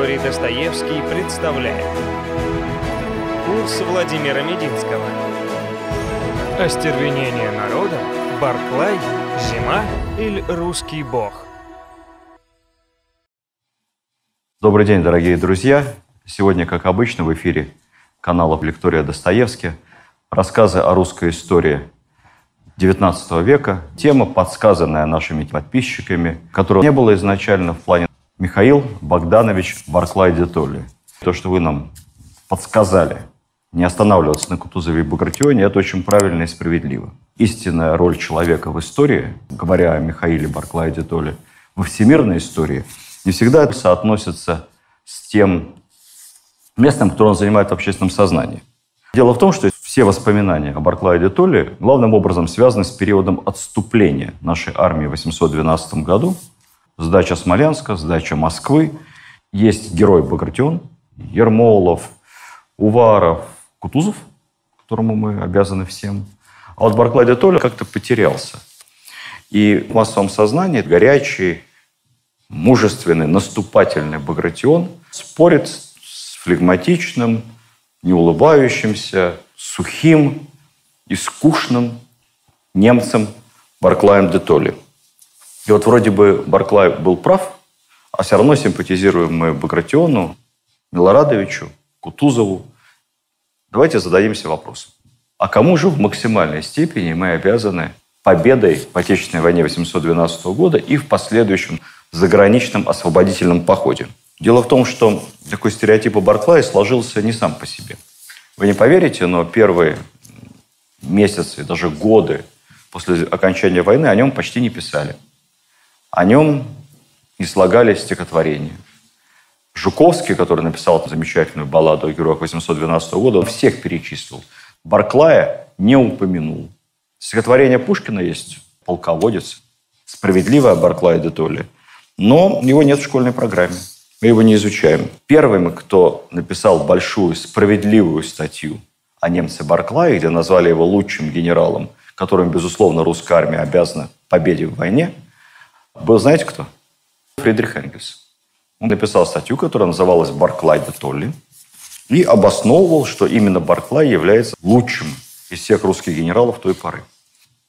лекторий Достоевский представляет. Курс Владимира Мединского. Остервенение народа, Барклай, Зима или Русский Бог. Добрый день, дорогие друзья! Сегодня, как обычно, в эфире канала Лектория Достоевский. Рассказы о русской истории XIX века. Тема, подсказанная нашими подписчиками, которая не было изначально в плане Михаил Богданович Барклай де Толли. То, что вы нам подсказали, не останавливаться на Кутузове и Багратионе, это очень правильно и справедливо. Истинная роль человека в истории, говоря о Михаиле Барклае де Толли, во всемирной истории, не всегда соотносится с тем местом, которое он занимает в общественном сознании. Дело в том, что все воспоминания о Барклае де Толли главным образом связаны с периодом отступления нашей армии в 812 году – сдача Смоленска, сдача Москвы. Есть герой Багратион, Ермолов, Уваров, Кутузов, которому мы обязаны всем. А вот Барклай де Толли как-то потерялся. И в массовом сознании горячий, мужественный, наступательный Багратион спорит с флегматичным, неулыбающимся, сухим и скучным немцем Барклаем де Толли. И вот вроде бы Барклай был прав, а все равно симпатизируем мы Багратиону, Милорадовичу, Кутузову. Давайте зададимся вопросом. А кому же в максимальной степени мы обязаны победой в Отечественной войне 812 года и в последующем заграничном освободительном походе? Дело в том, что такой стереотип о Барклае сложился не сам по себе. Вы не поверите, но первые месяцы, даже годы после окончания войны о нем почти не писали. О нем и слагались стихотворения. Жуковский, который написал замечательную балладу о героях 812 года, он всех перечислил. Барклая не упомянул. Стихотворение Пушкина есть «Полководец», справедливое Барклая де Толли, но его нет в школьной программе. Мы его не изучаем. Первым, кто написал большую справедливую статью о немце Барклае, где назвали его лучшим генералом, которым, безусловно, русская армия обязана победе в войне – был знаете кто? Фридрих Энгельс. Он написал статью, которая называлась «Барклай де Толли», и обосновывал, что именно Барклай является лучшим из всех русских генералов той поры.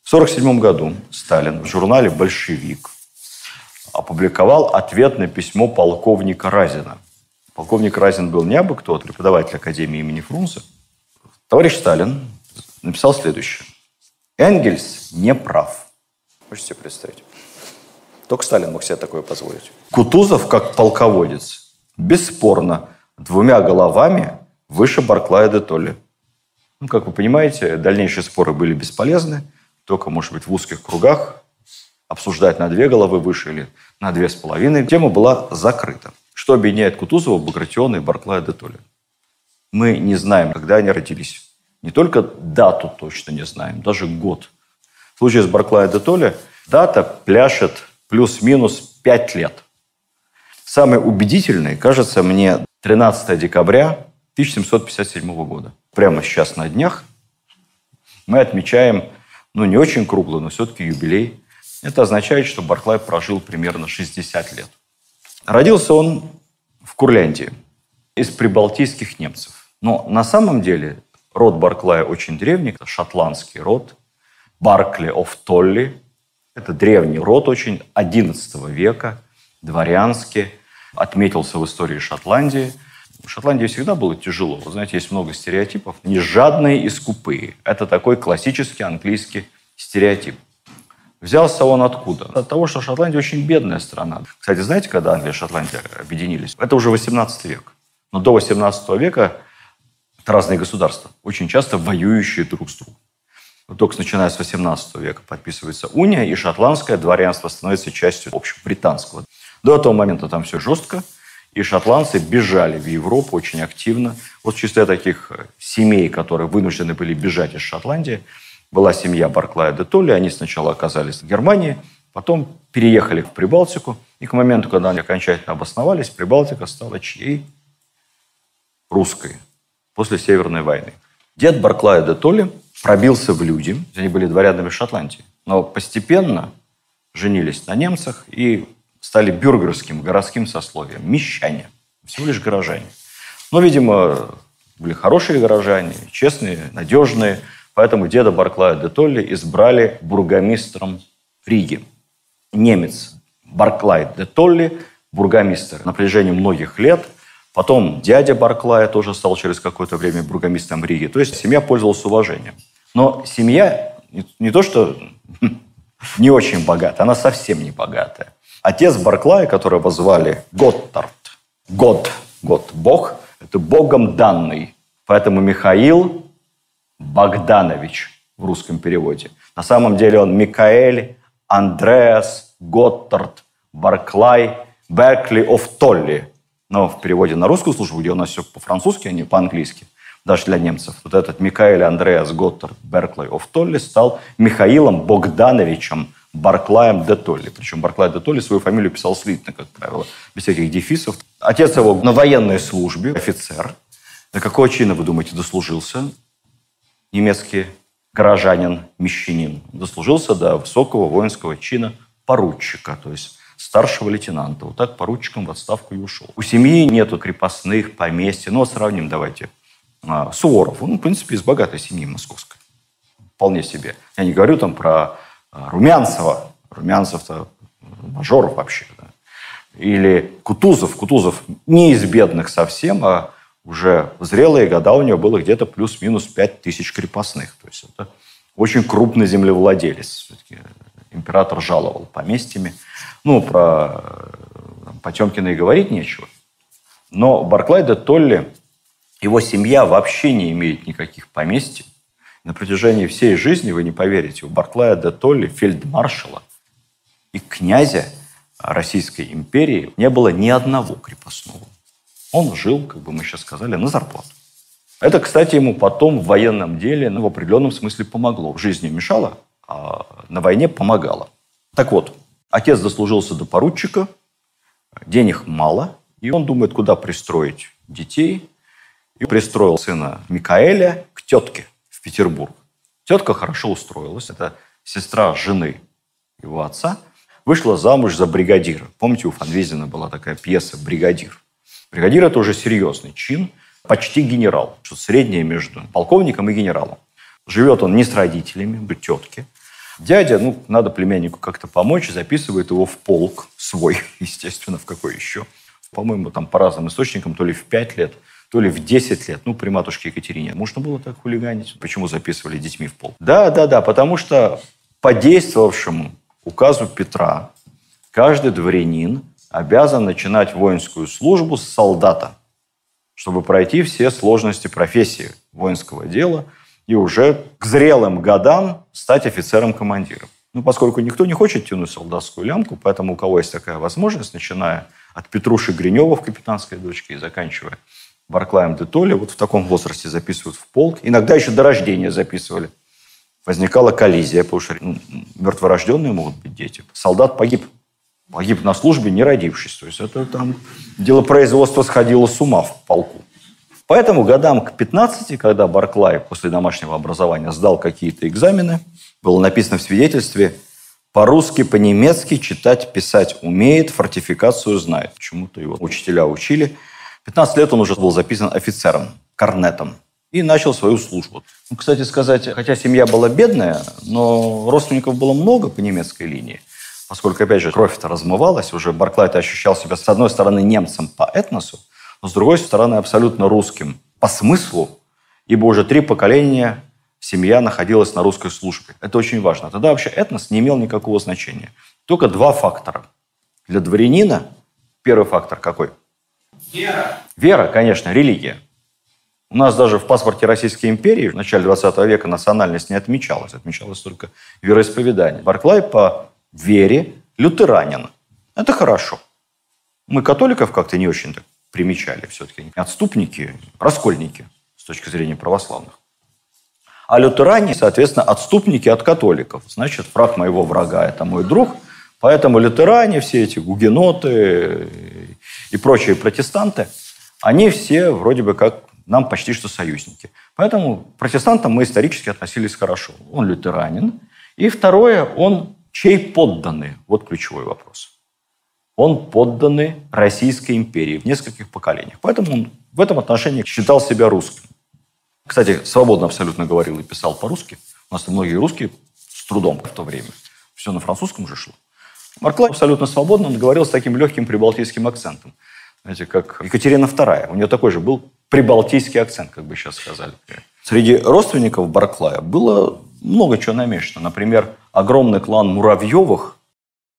В 1947 году Сталин в журнале «Большевик» опубликовал ответное письмо полковника Разина. Полковник Разин был не абы кто, а преподаватель Академии имени Фрунзе. Товарищ Сталин написал следующее. Энгельс не прав. Можете себе представить? Только Сталин мог себе такое позволить. Кутузов, как полководец, бесспорно, двумя головами выше Барклая де Толли. Ну, как вы понимаете, дальнейшие споры были бесполезны. Только, может быть, в узких кругах обсуждать на две головы выше или на две с половиной. Тема была закрыта. Что объединяет Кутузова, Багратиона и Барклая де Толли? Мы не знаем, когда они родились. Не только дату точно не знаем, даже год. В случае с Барклая де Толли дата пляшет плюс-минус 5 лет. Самый убедительный, кажется мне, 13 декабря 1757 года. Прямо сейчас на днях мы отмечаем, ну, не очень круглый, но все-таки юбилей. Это означает, что Барклай прожил примерно 60 лет. Родился он в Курляндии из прибалтийских немцев. Но на самом деле род Барклая очень древний, это шотландский род, Баркли оф Толли, это древний род очень, XI века, дворянский, отметился в истории Шотландии. В Шотландии всегда было тяжело. Вы знаете, есть много стереотипов. Не жадные и скупые. Это такой классический английский стереотип. Взялся он откуда? От того, что Шотландия очень бедная страна. Кстати, знаете, когда Англия и Шотландия объединились? Это уже 18 век. Но до 18 века это разные государства, очень часто воюющие друг с другом только начиная с 18 века подписывается уния, и шотландское дворянство становится частью общебританского. До этого момента там все жестко, и шотландцы бежали в Европу очень активно. Вот в числе таких э, семей, которые вынуждены были бежать из Шотландии, была семья Барклая де Толли. Они сначала оказались в Германии, потом переехали в Прибалтику, и к моменту, когда они окончательно обосновались, Прибалтика стала чьей? Русской. После Северной войны. Дед Барклая де Толли пробился в люди. Они были дворянами Шотландии. Но постепенно женились на немцах и стали бюргерским, городским сословием, мещане. всего лишь горожане. Но, видимо, были хорошие горожане, честные, надежные, поэтому деда Барклая де Толли избрали бургомистром Риги. Немец Барклай де Толли, бургомистр на протяжении многих лет. Потом дядя Барклая тоже стал через какое-то время бургомистром Риги. То есть семья пользовалась уважением. Но семья не то, что не очень богатая, она совсем не богатая. Отец Барклая, которого звали Готтард, Год, Год, Бог, это Богом данный. Поэтому Михаил Богданович в русском переводе. На самом деле он Микаэль Андреас Готтард Барклай Беркли оф Толли. Но в переводе на русскую службу, где у нас все по-французски, а не по-английски, даже для немцев, вот этот Микаэль Андреас Готтард Берклай оф Толли стал Михаилом Богдановичем Барклаем де Толли. Причем Барклай де Толли свою фамилию писал слитно, как правило, без всяких дефисов. Отец его на военной службе, офицер. До какого чина, вы думаете, дослужился? Немецкий горожанин, мещанин. Дослужился до высокого воинского чина поручика, то есть старшего лейтенанта. Вот так поручиком в отставку и ушел. У семьи нету крепостных, поместья. Ну, вот сравним давайте. А, Суворов, он, в принципе, из богатой семьи московской. Вполне себе. Я не говорю там про а, Румянцева. Румянцев-то мажоров вообще. Да. Или Кутузов. Кутузов не из бедных совсем, а уже в зрелые года у него было где-то плюс-минус 5 тысяч крепостных. То есть это очень крупный землевладелец. Все-таки император жаловал поместьями. Ну, про Потемкина и говорить нечего. Но Барклай де Толли, его семья вообще не имеет никаких поместьй. На протяжении всей жизни, вы не поверите, у Барклая де Толли, фельдмаршала и князя Российской империи не было ни одного крепостного. Он жил, как бы мы сейчас сказали, на зарплату. Это, кстати, ему потом в военном деле ну, в определенном смысле помогло. В жизни мешало, на войне помогало. Так вот, отец дослужился до поручика, денег мало, и он думает, куда пристроить детей. И пристроил сына Микаэля к тетке в Петербург. Тетка хорошо устроилась. Это сестра жены его отца. Вышла замуж за бригадира. Помните, у Фанвизина была такая пьеса «Бригадир». Бригадир – это уже серьезный чин, почти генерал, что среднее между полковником и генералом. Живет он не с родителями, у тетки. Дядя, ну, надо племяннику как-то помочь, записывает его в полк свой, естественно, в какой еще. По-моему, там по разным источникам, то ли в 5 лет, то ли в 10 лет, ну, при матушке Екатерине. Можно было так хулиганить? Почему записывали детьми в полк? Да, да, да, потому что по действовавшему указу Петра каждый дворянин обязан начинать воинскую службу с солдата, чтобы пройти все сложности профессии воинского дела и уже к зрелым годам стать офицером-командиром. Ну, поскольку никто не хочет тянуть солдатскую лямку, поэтому у кого есть такая возможность, начиная от Петруши Гринева в «Капитанской дочке» и заканчивая Барклаем де Толли, вот в таком возрасте записывают в полк. Иногда еще до рождения записывали. Возникала коллизия, потому что ну, мертворожденные могут быть дети. Солдат погиб погиб на службе, не родившись. То есть это там дело производства сходило с ума в полку. Поэтому годам к 15, когда Барклай после домашнего образования сдал какие-то экзамены, было написано в свидетельстве по-русски, по-немецки читать, писать умеет, фортификацию знает. Почему-то его учителя учили. 15 лет он уже был записан офицером, корнетом и начал свою службу. Ну, кстати сказать, хотя семья была бедная, но родственников было много по немецкой линии поскольку, опять же, кровь-то размывалась, уже Барклай ощущал себя, с одной стороны, немцем по этносу, но с другой стороны, абсолютно русским по смыслу, ибо уже три поколения семья находилась на русской службе. Это очень важно. Тогда вообще этнос не имел никакого значения. Только два фактора. Для дворянина первый фактор какой? Вера. Вера, конечно, религия. У нас даже в паспорте Российской империи в начале 20 века национальность не отмечалась. Отмечалось только вероисповедание. Барклай по вере лютеранин. Это хорошо. Мы католиков как-то не очень так примечали все-таки. Отступники, раскольники с точки зрения православных. А лютеране, соответственно, отступники от католиков. Значит, враг моего врага – это мой друг. Поэтому лютеране, все эти гугеноты и прочие протестанты, они все вроде бы как нам почти что союзники. Поэтому к протестантам мы исторически относились хорошо. Он лютеранин. И второе, он Чей подданный? Вот ключевой вопрос. Он подданный Российской империи в нескольких поколениях. Поэтому он в этом отношении считал себя русским. Кстати, свободно абсолютно говорил и писал по-русски. У нас многие русские с трудом в то время. Все на французском уже шло. Барклай абсолютно свободно, он говорил с таким легким прибалтийским акцентом. Знаете, как Екатерина II. У нее такой же был прибалтийский акцент, как бы сейчас сказали. Среди родственников Барклая было много чего намешано. Например, огромный клан Муравьевых,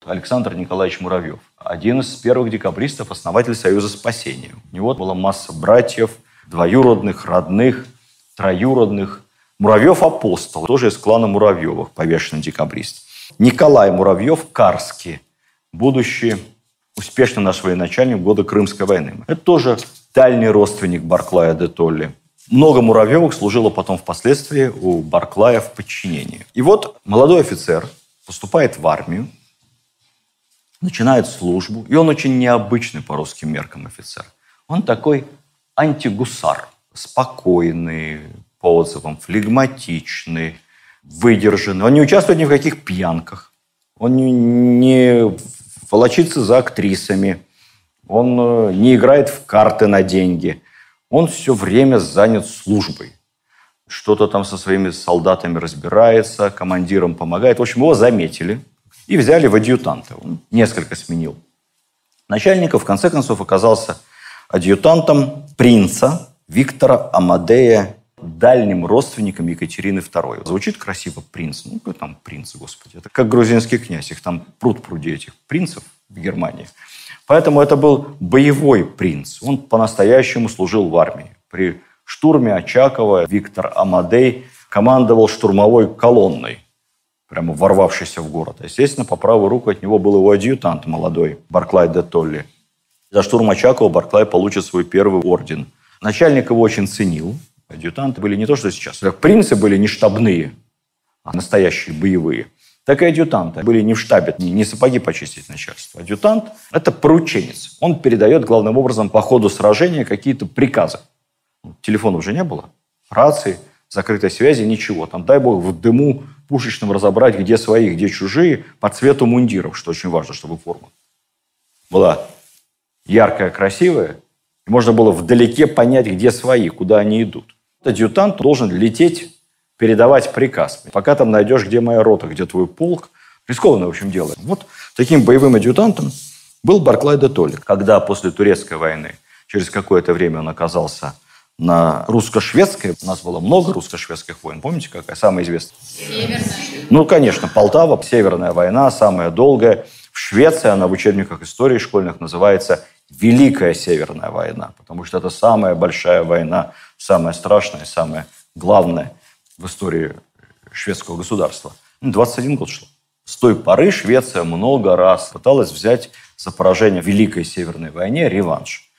Александр Николаевич Муравьев, один из первых декабристов, основатель Союза спасения. У него была масса братьев, двоюродных, родных, троюродных. Муравьев апостол, тоже из клана Муравьевых, повешенный декабрист. Николай Муравьев Карский, будущий успешный наш военачальник в годы Крымской войны. Это тоже дальний родственник Барклая де Толли. Много Муравьевых служило потом впоследствии у Барклая в подчинении. И вот молодой офицер поступает в армию, начинает службу, и он очень необычный по русским меркам офицер. Он такой антигусар, спокойный по отзывам, флегматичный, выдержанный. Он не участвует ни в каких пьянках, он не, волочится за актрисами, он э, не играет в карты на деньги. Он все время занят службой. Что-то там со своими солдатами разбирается, командирам помогает. В общем, его заметили и взяли в адъютанты. Он несколько сменил начальников. В конце концов оказался адъютантом принца Виктора Амадея, дальним родственником Екатерины II. Звучит красиво принц. Ну, какой там принц, господи. Это как грузинский князь. Их там пруд пруди этих принцев в Германии. Поэтому это был боевой принц. Он по-настоящему служил в армии. При штурме Очакова Виктор Амадей командовал штурмовой колонной, прямо ворвавшейся в город. Естественно, по правую руку от него был его адъютант молодой, Барклай де Толли. За штурм Очакова Барклай получит свой первый орден. Начальник его очень ценил. Адъютанты были не то, что сейчас. Принцы были не штабные, а настоящие боевые так и адъютанты были не в штабе, не сапоги почистить начальство. Адъютант – это порученец. Он передает главным образом по ходу сражения какие-то приказы. Телефона уже не было, рации, закрытой связи, ничего. Там, дай бог, в дыму пушечном разобрать, где свои, где чужие, по цвету мундиров, что очень важно, чтобы форма была яркая, красивая, и можно было вдалеке понять, где свои, куда они идут. Адъютант должен лететь передавать приказ. Пока там найдешь, где моя рота, где твой полк. Рискованное, в общем, дело. Вот таким боевым адъютантом был Барклай де Толли. Когда после Турецкой войны, через какое-то время он оказался на русско-шведской, у нас было много русско-шведских войн, помните, какая самая известная? Северная. Ну, конечно, Полтава, Северная война, самая долгая. В Швеции она в учебниках истории школьных называется Великая Северная война, потому что это самая большая война, самая страшная, самая главная в истории шведского государства. 21 год шло. С той поры Швеция много раз пыталась взять за поражение в Великой Северной войне реванш.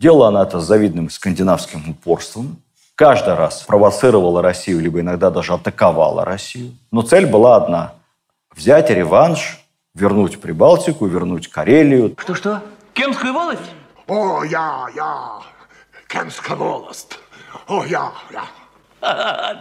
Делала она это с завидным скандинавским упорством. Каждый раз провоцировала Россию, либо иногда даже атаковала Россию. Но цель была одна – взять реванш, вернуть Прибалтику, вернуть Карелию. Что-что? Кемскую волость? О, я, я, Кемская волость. О, я, я.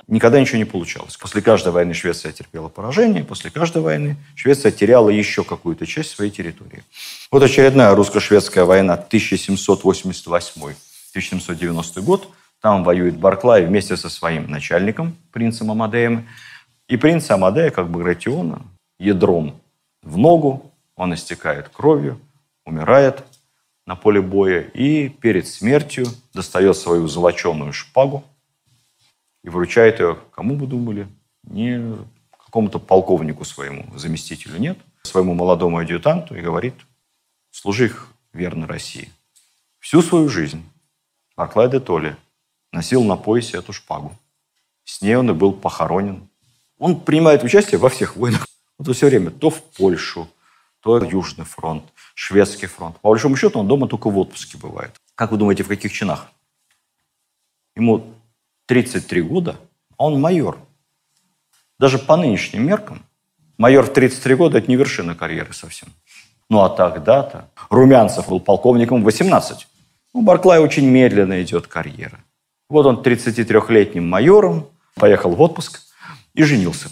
Никогда ничего не получалось. После каждой войны Швеция терпела поражение, после каждой войны Швеция теряла еще какую-то часть своей территории. Вот очередная русско-шведская война 1788-1790 год. Там воюет Барклай вместе со своим начальником, принцем Амадеем. И принц Амадея, как Багратиона, ядром в ногу, он истекает кровью, умирает на поле боя и перед смертью достает свою золоченую шпагу, и вручает ее, кому бы думали, не какому-то полковнику своему, заместителю, нет, своему молодому адъютанту и говорит, служи их верно России. Всю свою жизнь Барклай де Толли носил на поясе эту шпагу. С ней он и был похоронен. Он принимает участие во всех войнах. Вот все время то в Польшу, то Южный фронт, Шведский фронт. По большому счету он дома только в отпуске бывает. Как вы думаете, в каких чинах? Ему 33 года, а он майор. Даже по нынешним меркам майор в 33 года – это не вершина карьеры совсем. Ну а тогда-то Румянцев был полковником в 18. Ну, Барклай очень медленно идет карьера. Вот он 33-летним майором поехал в отпуск и женился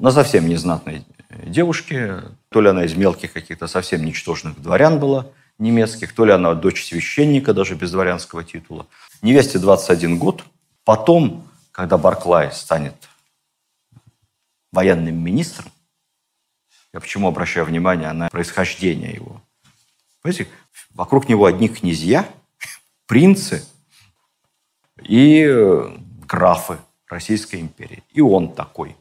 на совсем незнатной девушки. То ли она из мелких каких-то совсем ничтожных дворян была немецких, то ли она дочь священника, даже без дворянского титула. Невесте 21 год. Потом, когда Барклай станет военным министром, я почему обращаю внимание на происхождение его? Понимаете, вокруг него одни князья, принцы и э, графы Российской империи. И он такой.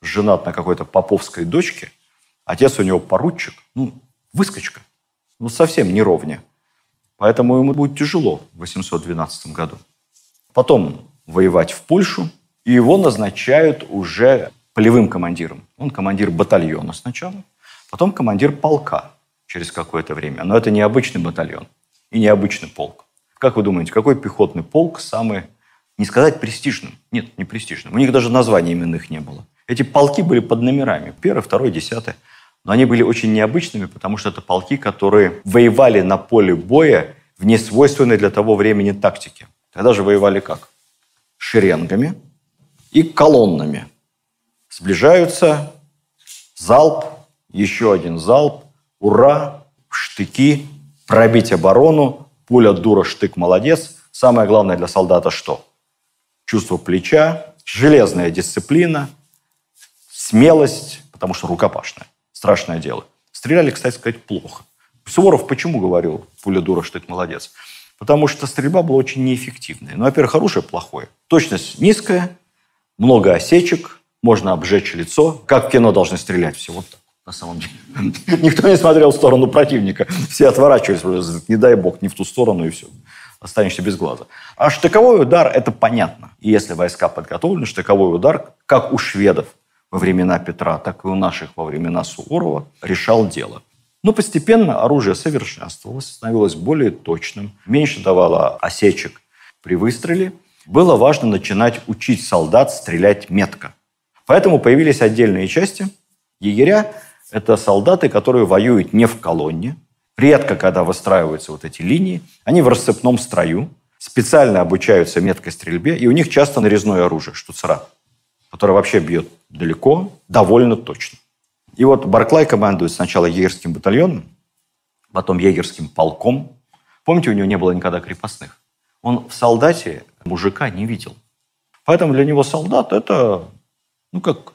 Женат на какой-то поповской дочке. Отец у него поручик. Ну, выскочка. Ну, совсем не ровня. Поэтому ему будет тяжело в 812 году. Потом воевать в Польшу. И его назначают уже полевым командиром. Он командир батальона сначала, потом командир полка через какое-то время. Но это не обычный батальон и не обычный полк. Как вы думаете, какой пехотный полк самый, не сказать престижным? Нет, не престижным. У них даже названий именных не было. Эти полки были под номерами. Первый, второй, десятый. Но они были очень необычными, потому что это полки, которые воевали на поле боя в несвойственной для того времени тактике. Тогда же воевали как? Шеренгами и колоннами – Сближаются, залп, еще один залп, ура, штыки, пробить оборону, пуля дура, штык молодец. Самое главное для солдата что? Чувство плеча, железная дисциплина, смелость, потому что рукопашная. Страшное дело. Стреляли, кстати сказать, плохо. Суворов почему говорил «пуля дура, штык молодец»? Потому что стрельба была очень неэффективная. Ну, во-первых, хорошее, плохое. Точность низкая, много осечек, можно обжечь лицо. Как в кино должны стрелять все вот так, на самом деле. Никто не смотрел в сторону противника. Все отворачивались, не дай бог, не в ту сторону, и все. Останешься без глаза. А штыковой удар – это понятно. И если войска подготовлены, штыковой удар, как у шведов во времена Петра, так и у наших во времена Суворова, решал дело. Но постепенно оружие совершенствовалось, становилось более точным, меньше давало осечек при выстреле. Было важно начинать учить солдат стрелять метко. Поэтому появились отдельные части. Егеря – это солдаты, которые воюют не в колонне. Редко, когда выстраиваются вот эти линии. Они в рассыпном строю, специально обучаются меткой стрельбе, и у них часто нарезное оружие, штуцера, которое вообще бьет далеко, довольно точно. И вот Барклай командует сначала егерским батальоном, потом егерским полком. Помните, у него не было никогда крепостных. Он в солдате мужика не видел. Поэтому для него солдат – это ну, как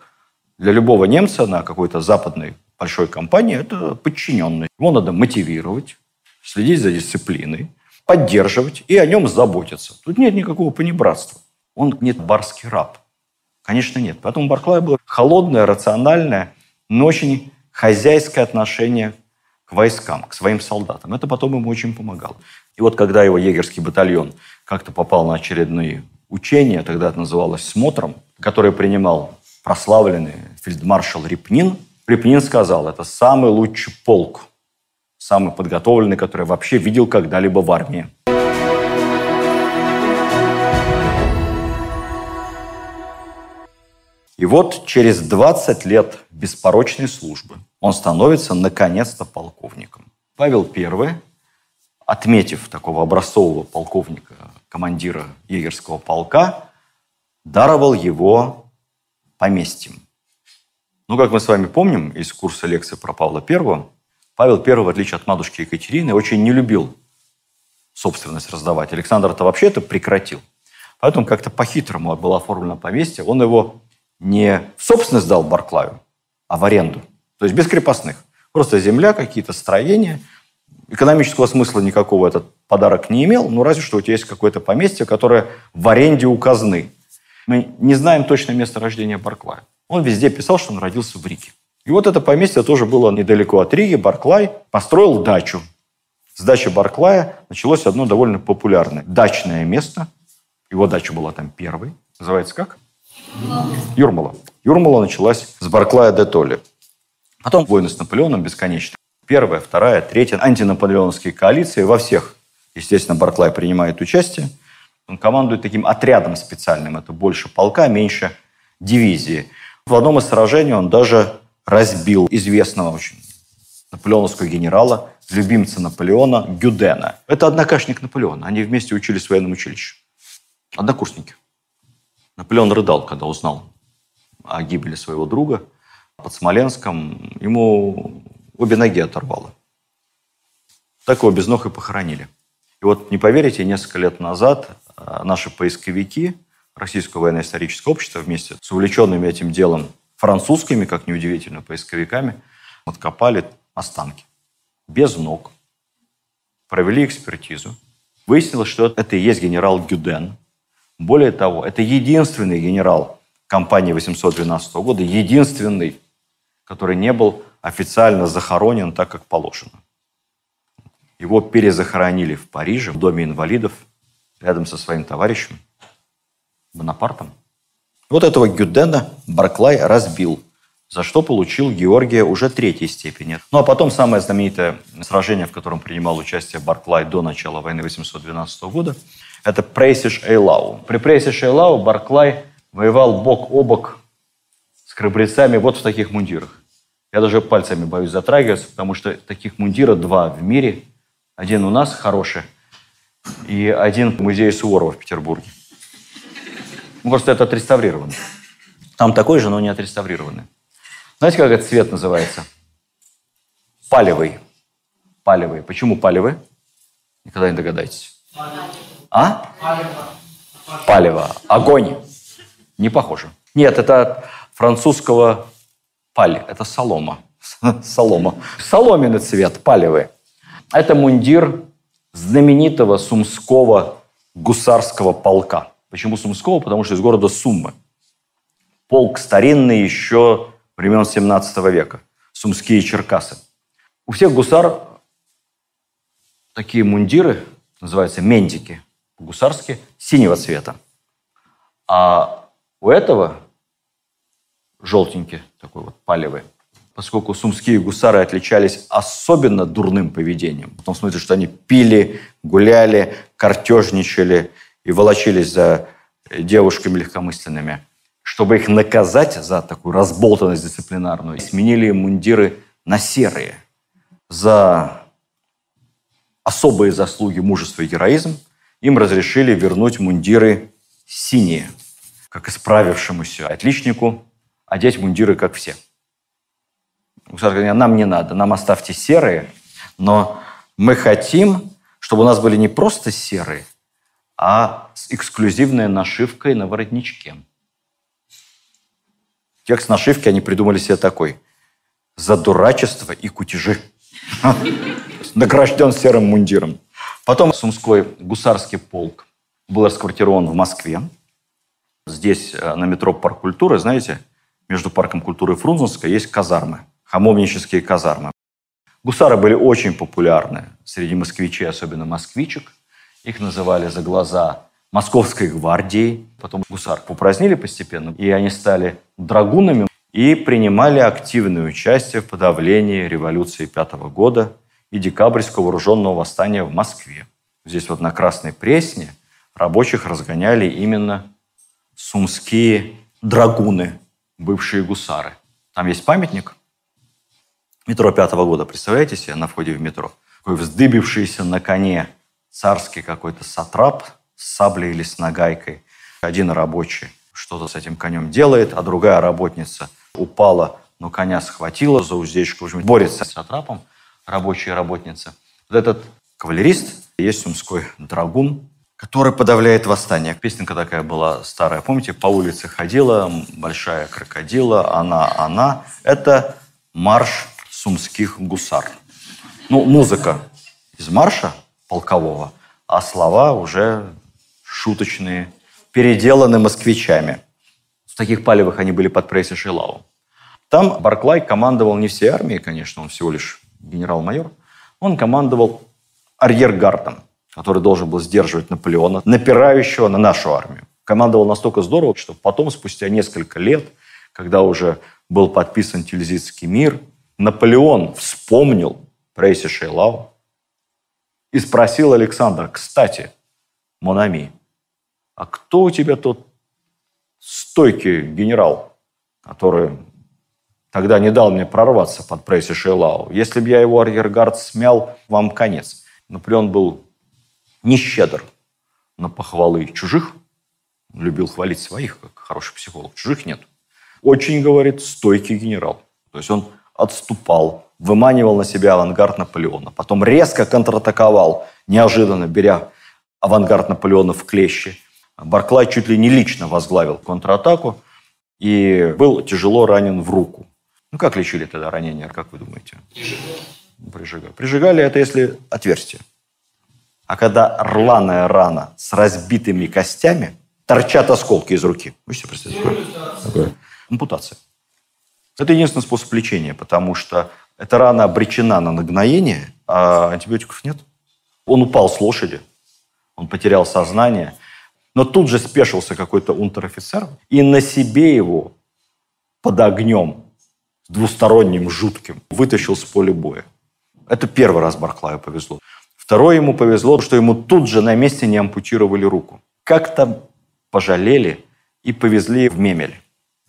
для любого немца на какой-то западной большой компании, это подчиненный. Его надо мотивировать, следить за дисциплиной, поддерживать и о нем заботиться. Тут нет никакого понебратства. Он нет барский раб. Конечно, нет. Поэтому Барклай было холодное, рациональное, но очень хозяйское отношение к войскам, к своим солдатам. Это потом ему очень помогало. И вот когда его егерский батальон как-то попал на очередные учения, тогда это называлось смотром, который принимал прославленный фельдмаршал Репнин. Репнин сказал, это самый лучший полк, самый подготовленный, который я вообще видел когда-либо в армии. И вот через 20 лет беспорочной службы он становится наконец-то полковником. Павел I, отметив такого образцового полковника, командира егерского полка, даровал его поместьем. Ну, как мы с вами помним из курса лекции про Павла I, Павел I, в отличие от матушки Екатерины, очень не любил собственность раздавать. Александр это вообще это прекратил. Поэтому как-то по-хитрому было оформлено поместье. Он его не в собственность дал Барклаю, а в аренду. То есть без крепостных. Просто земля, какие-то строения. Экономического смысла никакого этот подарок не имел, ну разве что у тебя есть какое-то поместье, которое в аренде у казны. Мы не знаем точное место рождения Барклая. Он везде писал, что он родился в Риге. И вот это поместье тоже было недалеко от Риги. Барклай построил дачу. С дачи Барклая началось одно довольно популярное дачное место. Его дача была там первой. Называется как? Юрмала. Юрмала началась с Барклая де Толли. Потом войны с Наполеоном бесконечны. Первая, вторая, третья антинаполеоновские коалиции. Во всех, естественно, Барклай принимает участие – он командует таким отрядом специальным. Это больше полка, меньше дивизии. В одном из сражений он даже разбил известного очень наполеоновского генерала, любимца Наполеона Гюдена. Это однокашник Наполеона. Они вместе учились в военном училище. Однокурсники. Наполеон рыдал, когда узнал о гибели своего друга. под Смоленском, ему обе ноги оторвало. Так его без ног и похоронили. И вот, не поверите, несколько лет назад а, наши поисковики Российского военно-исторического общества вместе с увлеченными этим делом французскими, как неудивительно, поисковиками, откопали останки без ног, провели экспертизу. Выяснилось, что это и есть генерал Гюден. Более того, это единственный генерал кампании 812 года, единственный, который не был официально захоронен так, как положено. Его перезахоронили в Париже, в Доме инвалидов, рядом со своим товарищем Бонапартом. Вот этого Гюдена Барклай разбил, за что получил Георгия уже третьей степени. Ну а потом самое знаменитое сражение, в котором принимал участие Барклай до начала войны 812 года, это Прейсиш Эйлау. При Прейсиш Эйлау Барклай воевал бок о бок с храбрецами вот в таких мундирах. Я даже пальцами боюсь затрагиваться, потому что таких мундира два в мире. Один у нас хороший, и один в музее Суворова в Петербурге. Ну, просто это отреставрированный. Там такой же, но не отреставрированный. Знаете, как этот цвет называется? Палевый. Палевый. Почему палевый? Никогда не догадаетесь. А? Палево. Огонь. Не похоже. Нет, это от французского паль. Это солома. Солома. Соломенный цвет, палевый. Это мундир знаменитого сумского гусарского полка. Почему Сумского? Потому что из города Суммы. Полк старинный еще времен 17 века. Сумские Черкасы. У всех гусар такие мундиры, называются мендики, гусарские, синего цвета. А у этого желтенький, такой вот палевый, поскольку сумские гусары отличались особенно дурным поведением, в том смысле, что они пили, гуляли, картежничали и волочились за девушками легкомысленными, чтобы их наказать за такую разболтанность дисциплинарную, сменили мундиры на серые. За особые заслуги мужества и героизм им разрешили вернуть мундиры синие, как исправившемуся отличнику одеть мундиры, как все. Гусар говорит, нам не надо, нам оставьте серые, но мы хотим, чтобы у нас были не просто серые, а с эксклюзивной нашивкой на воротничке. Текст нашивки они придумали себе такой. За дурачество и кутежи. Награжден серым мундиром. Потом Сумской гусарский полк был расквартирован в Москве. Здесь э, на метро Парк культуры, знаете, между Парком культуры и Фрунзенской есть казармы, хамовнические казармы. Гусары были очень популярны среди москвичей, особенно москвичек. Их называли за глаза Московской гвардией. Потом гусар упразднили постепенно, и они стали драгунами и принимали активное участие в подавлении революции пятого года и декабрьского вооруженного восстания в Москве. Здесь вот на Красной Пресне рабочих разгоняли именно сумские драгуны, бывшие гусары. Там есть памятник метро пятого года, представляете себе, на входе в метро? Такой вздыбившийся на коне царский какой-то сатрап с саблей или с нагайкой. Один рабочий что-то с этим конем делает, а другая работница упала, но коня схватила за уздечку, борется с сатрапом, рабочая работница. Вот этот кавалерист есть сумской драгун, который подавляет восстание. Песенка такая была старая, помните, по улице ходила большая крокодила, она, она. Это марш сумских гусар. Ну, музыка из марша полкового, а слова уже шуточные, переделаны москвичами. В таких палевых они были под прессе Шилау. Там Барклай командовал не всей армией, конечно, он всего лишь генерал-майор. Он командовал арьергардом – который должен был сдерживать Наполеона, напирающего на нашу армию. Командовал настолько здорово, что потом, спустя несколько лет, когда уже был подписан Тильзитский мир, Наполеон вспомнил Прейси Шейлау и спросил Александра, кстати, Монами, а кто у тебя тот стойкий генерал, который тогда не дал мне прорваться под Прейси Шейлау? Если бы я его арьергард смял, вам конец. Наполеон был не щедр на похвалы чужих, любил хвалить своих, как хороший психолог. Чужих нет. Очень, говорит, стойкий генерал. То есть он отступал, выманивал на себя авангард Наполеона. Потом резко контратаковал, неожиданно беря авангард Наполеона в клещи. Барклай чуть ли не лично возглавил контратаку и был тяжело ранен в руку. Ну, как лечили тогда ранение, как вы думаете? Прижигали. Прижигали это если отверстие. А когда рваная рана с разбитыми костями, торчат осколки из руки. Вы себе представить? Такое? Ампутация. Это единственный способ лечения, потому что эта рана обречена на нагноение, а антибиотиков нет. Он упал с лошади, он потерял сознание, но тут же спешился какой-то унтер-офицер и на себе его под огнем двусторонним, жутким, вытащил с поля боя. Это первый раз Барклаю повезло. Второе ему повезло, что ему тут же на месте не ампутировали руку. Как-то пожалели и повезли в Мемель.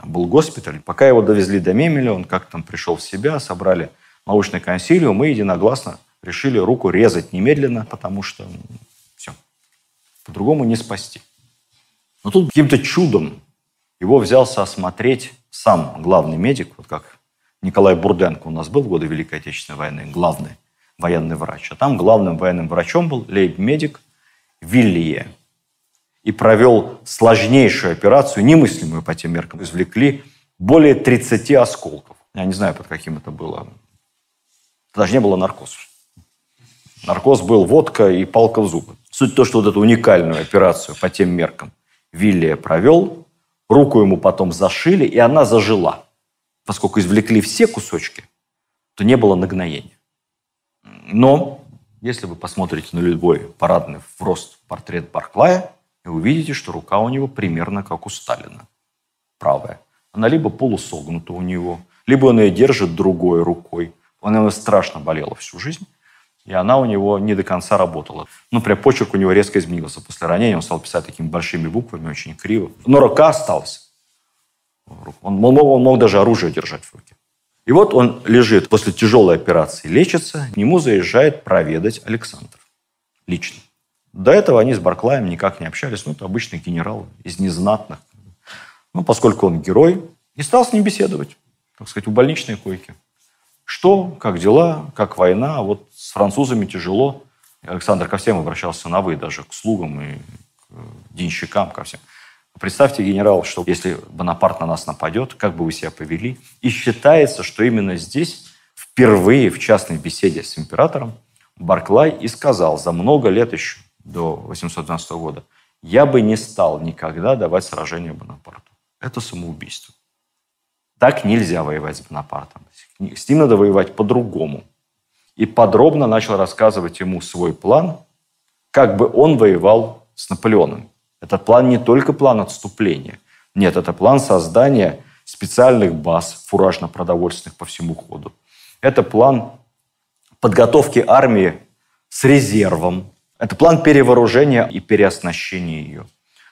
Был госпиталь. Пока его довезли до Мемеля, он как там пришел в себя, собрали научный консилиум и единогласно решили руку резать немедленно, потому что все, по-другому не спасти. Но тут каким-то чудом его взялся осмотреть сам главный медик, вот как Николай Бурденко у нас был в годы Великой Отечественной войны, главный военный врач. А там главным военным врачом был лейб-медик Виллие. И провел сложнейшую операцию, немыслимую по тем меркам. Извлекли более 30 осколков. Я не знаю, под каким это было. Даже не было наркоза. Наркоз был водка и палка в зубы. Суть в том, что вот эту уникальную операцию по тем меркам Виллия провел, руку ему потом зашили, и она зажила поскольку извлекли все кусочки, то не было нагноения. Но если вы посмотрите на любой парадный в рост портрет Барклая, вы увидите, что рука у него примерно как у Сталина. Правая. Она либо полусогнута у него, либо он ее держит другой рукой. Она его страшно болела всю жизнь, и она у него не до конца работала. Ну, прям почерк у него резко изменился. После ранения он стал писать такими большими буквами, очень криво. Но рука осталась. Он мог, он мог даже оружие держать в руке. И вот он лежит после тяжелой операции, лечится, к нему заезжает проведать Александр. Лично. До этого они с Барклаем никак не общались. Ну, это обычный генерал из незнатных. Ну, поскольку он герой, и стал с ним беседовать, так сказать, у больничной койки. Что, как дела, как война, вот с французами тяжело. Александр ко всем обращался на «вы», даже к слугам и к денщикам, ко всем. Представьте, генерал, что если Бонапарт на нас нападет, как бы вы себя повели? И считается, что именно здесь впервые в частной беседе с императором Барклай и сказал за много лет еще, до 812 года, я бы не стал никогда давать сражение Бонапарту. Это самоубийство. Так нельзя воевать с Бонапартом. С ним надо воевать по-другому. И подробно начал рассказывать ему свой план, как бы он воевал с Наполеоном. Этот план не только план отступления. Нет, это план создания специальных баз фуражно-продовольственных по всему ходу. Это план подготовки армии с резервом. Это план перевооружения и переоснащения ее.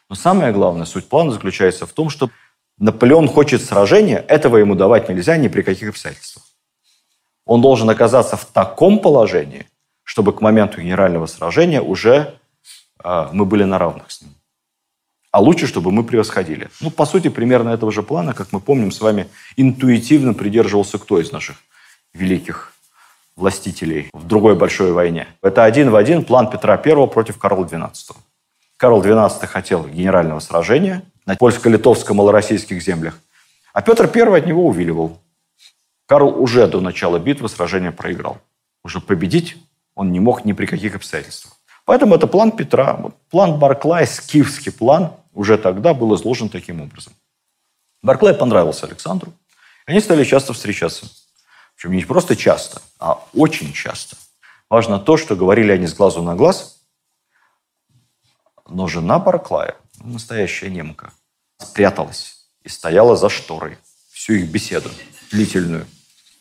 Но самое главное, суть плана заключается в том, что Наполеон хочет сражения, этого ему давать нельзя ни при каких обстоятельствах. Он должен оказаться в таком положении, чтобы к моменту генерального сражения уже э, мы были на равных с ним а лучше, чтобы мы превосходили. Ну, по сути, примерно этого же плана, как мы помним, с вами интуитивно придерживался кто из наших великих властителей в другой большой войне. Это один в один план Петра I против Карла XII. Карл XII хотел генерального сражения на польско-литовско-малороссийских землях, а Петр I от него увиливал. Карл уже до начала битвы сражение проиграл. Уже победить он не мог ни при каких обстоятельствах. Поэтому это план Петра, план Барклай, скифский план, уже тогда был изложен таким образом. Барклай понравился Александру. Они стали часто встречаться. Причем не просто часто, а очень часто. Важно то, что говорили они с глазу на глаз, но жена Барклая, настоящая немка, спряталась и стояла за шторой всю их беседу длительную.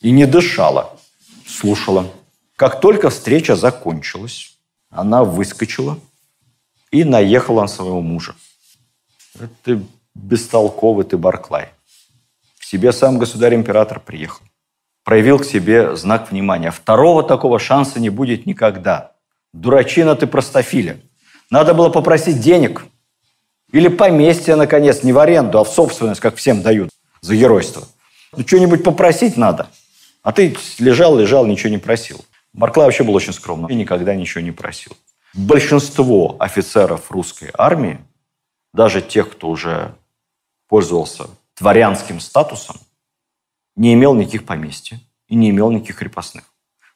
И не дышала, слушала. Как только встреча закончилась, она выскочила и наехала на своего мужа. Это бестолковый ты, Барклай. К себе сам государь-император приехал. Проявил к себе знак внимания. Второго такого шанса не будет никогда. Дурачина ты простофиля. Надо было попросить денег. Или поместье, наконец, не в аренду, а в собственность, как всем дают за геройство. Ну, что-нибудь попросить надо. А ты лежал, лежал, ничего не просил. Барклай вообще был очень скромным и никогда ничего не просил. Большинство офицеров русской армии, даже тех, кто уже пользовался дворянским статусом, не имел никаких поместьй и не имел никаких крепостных.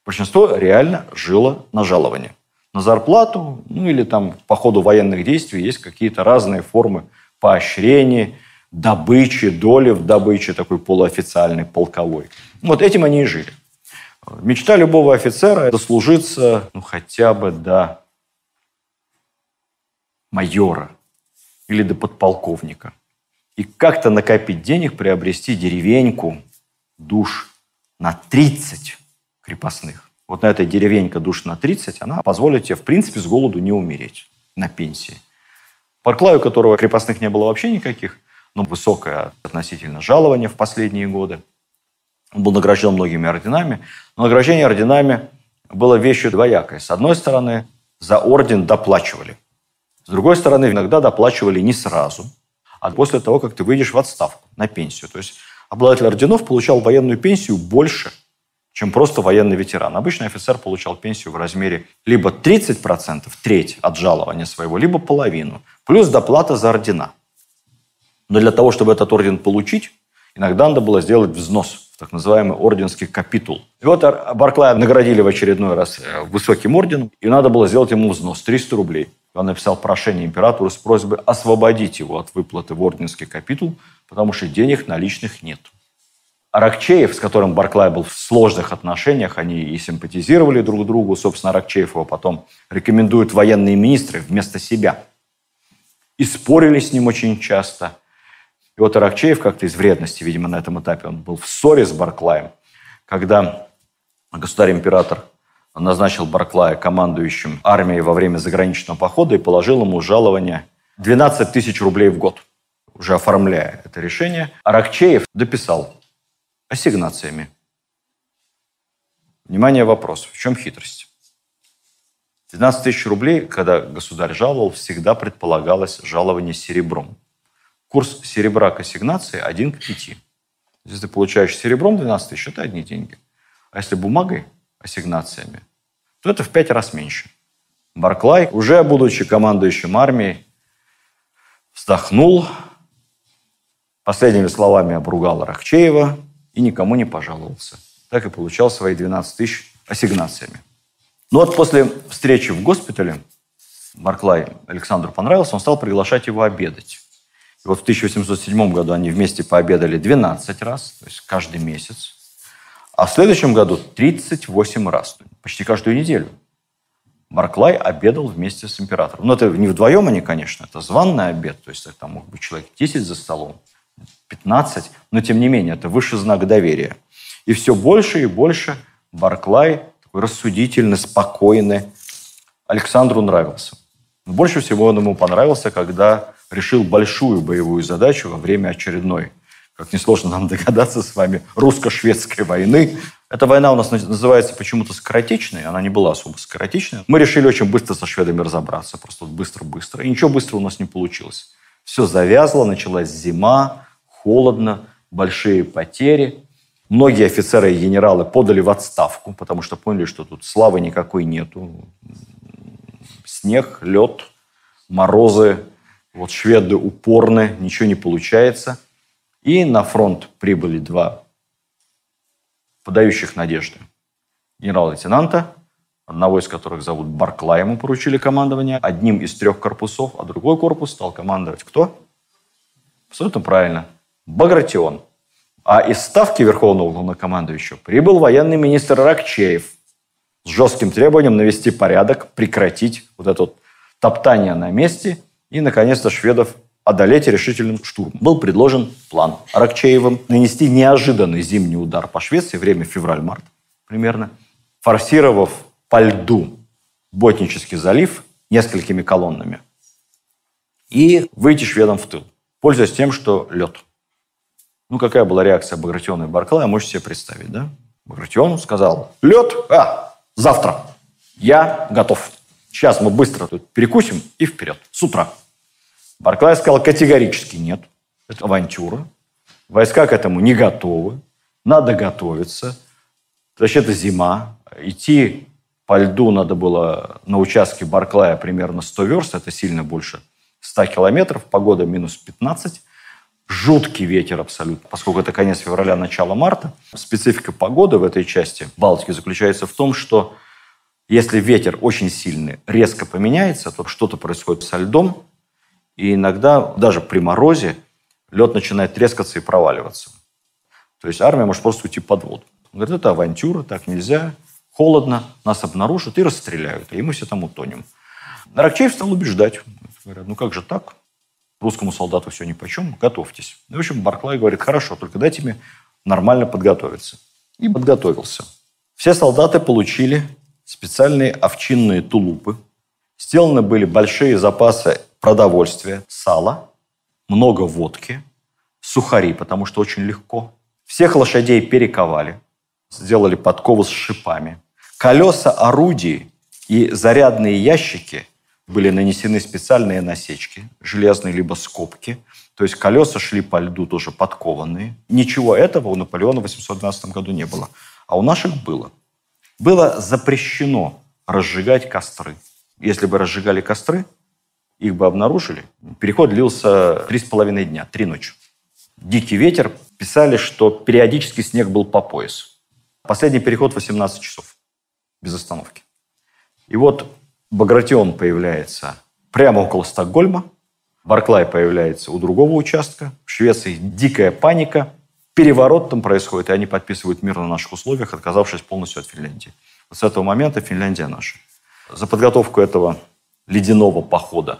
Большинство реально жило на жалование. На зарплату, ну или там по ходу военных действий есть какие-то разные формы поощрения, добычи, доли в добыче, такой полуофициальной, полковой. Вот этим они и жили. Мечта любого офицера – дослужиться ну, хотя бы до майора или до подполковника. И как-то накопить денег, приобрести деревеньку, душ на 30 крепостных. Вот на этой деревенька душ на 30, она позволит тебе, в принципе, с голоду не умереть на пенсии. Барклаю, у которого крепостных не было вообще никаких, но высокое относительно жалование в последние годы. Он был награжден многими орденами. Но награждение орденами было вещью двоякой. С одной стороны, за орден доплачивали. С другой стороны, иногда доплачивали не сразу, а после того, как ты выйдешь в отставку на пенсию. То есть обладатель орденов получал военную пенсию больше, чем просто военный ветеран. Обычный офицер получал пенсию в размере либо 30%, треть от жалования своего, либо половину, плюс доплата за ордена. Но для того, чтобы этот орден получить, иногда надо было сделать взнос в так называемый орденский капитул. И вот Барклая наградили в очередной раз э, высоким орденом, и надо было сделать ему взнос 300 рублей. Он написал прошение императору с просьбой освободить его от выплаты в орденский капитул, потому что денег наличных нет. Аракчеев, с которым Барклай был в сложных отношениях, они и симпатизировали друг другу. Собственно, Аракчеев его потом рекомендуют военные министры вместо себя. И спорили с ним очень часто. И вот Аракчеев как-то из вредности, видимо, на этом этапе, он был в ссоре с Барклаем, когда государь-император назначил Барклая командующим армией во время заграничного похода и положил ему жалование 12 тысяч рублей в год. Уже оформляя это решение, Аракчеев дописал ассигнациями. Внимание, вопрос. В чем хитрость? 12 тысяч рублей, когда государь жаловал, всегда предполагалось жалование серебром. Курс серебра к ассигнации 1 к 5. Если ты получаешь серебром 12 тысяч, это одни деньги. А если бумагой, ассигнациями, то это в 5 раз меньше. Барклай, уже будучи командующим армией, вздохнул, последними словами обругал Рахчеева и никому не пожаловался. Так и получал свои 12 тысяч ассигнациями. Но вот после встречи в госпитале Барклай Александру понравился, он стал приглашать его обедать. И вот в 1807 году они вместе пообедали 12 раз, то есть каждый месяц. А в следующем году 38 раз, почти каждую неделю. Барклай обедал вместе с императором. Но это не вдвоем они, конечно, это званный обед, то есть там мог быть человек 10 за столом, 15, но тем не менее это высший знак доверия. И все больше и больше Барклай, такой рассудительный, спокойный, Александру нравился. Но больше всего он ему понравился, когда решил большую боевую задачу во время очередной, как несложно нам догадаться с вами, русско-шведской войны. Эта война у нас называется почему-то скоротечной, она не была особо скоротечной. Мы решили очень быстро со шведами разобраться, просто быстро-быстро. И ничего быстро у нас не получилось. Все завязло, началась зима, холодно, большие потери. Многие офицеры и генералы подали в отставку, потому что поняли, что тут славы никакой нету. Снег, лед, морозы, вот шведы упорны, ничего не получается. И на фронт прибыли два подающих надежды генерал-лейтенанта, одного из которых зовут Барклай, ему поручили командование, одним из трех корпусов, а другой корпус стал командовать кто? Абсолютно правильно. Багратион. А из ставки Верховного Главнокомандующего прибыл военный министр Ракчеев с жестким требованием навести порядок, прекратить вот это вот топтание на месте и, наконец-то, шведов одолеть решительным штурмом. Был предложен план Аракчеевым нанести неожиданный зимний удар по Швеции, время февраль-март примерно, форсировав по льду Ботнический залив несколькими колоннами и выйти шведам в тыл, пользуясь тем, что лед. Ну, какая была реакция Багратиона и Барклая, можете себе представить, да? Багратион сказал, лед, а, завтра, я готов. Сейчас мы быстро тут перекусим и вперед, с утра. Барклай сказал категорически нет. Это авантюра. Войска к этому не готовы. надо готовиться. Вообще-то зима. Идти по льду надо было на участке Барклая примерно 100 верст, это сильно больше 100 километров, погода минус 15. Жуткий ветер абсолютно, поскольку это конец февраля, начало марта. Специфика погоды в этой части Балтики заключается в том, что если ветер очень сильный, резко поменяется, то что-то происходит со льдом, и иногда даже при морозе лед начинает трескаться и проваливаться. То есть армия может просто уйти под воду. Он говорит, это авантюра, так нельзя, холодно, нас обнаружат и расстреляют, и мы все там утонем. Аракчеев стал убеждать. Говорят, ну как же так? Русскому солдату все нипочем, готовьтесь. И, в общем, Барклай говорит, хорошо, только дайте мне нормально подготовиться. И подготовился. Все солдаты получили специальные овчинные тулупы. Сделаны были большие запасы продовольствия, сала, много водки, сухари, потому что очень легко. Всех лошадей перековали, сделали подковы с шипами. Колеса орудий и зарядные ящики были нанесены специальные насечки, железные либо скобки. То есть колеса шли по льду тоже подкованные. Ничего этого у Наполеона в 812 году не было. А у наших было. Было запрещено разжигать костры. Если бы разжигали костры, их бы обнаружили. Переход длился три с половиной дня, три ночи. Дикий ветер. Писали, что периодически снег был по пояс. Последний переход 18 часов без остановки. И вот Багратион появляется прямо около Стокгольма, Барклай появляется у другого участка, в Швеции дикая паника, переворот там происходит, и они подписывают мир на наших условиях, отказавшись полностью от Финляндии. Вот с этого момента Финляндия наша. За подготовку этого ледяного похода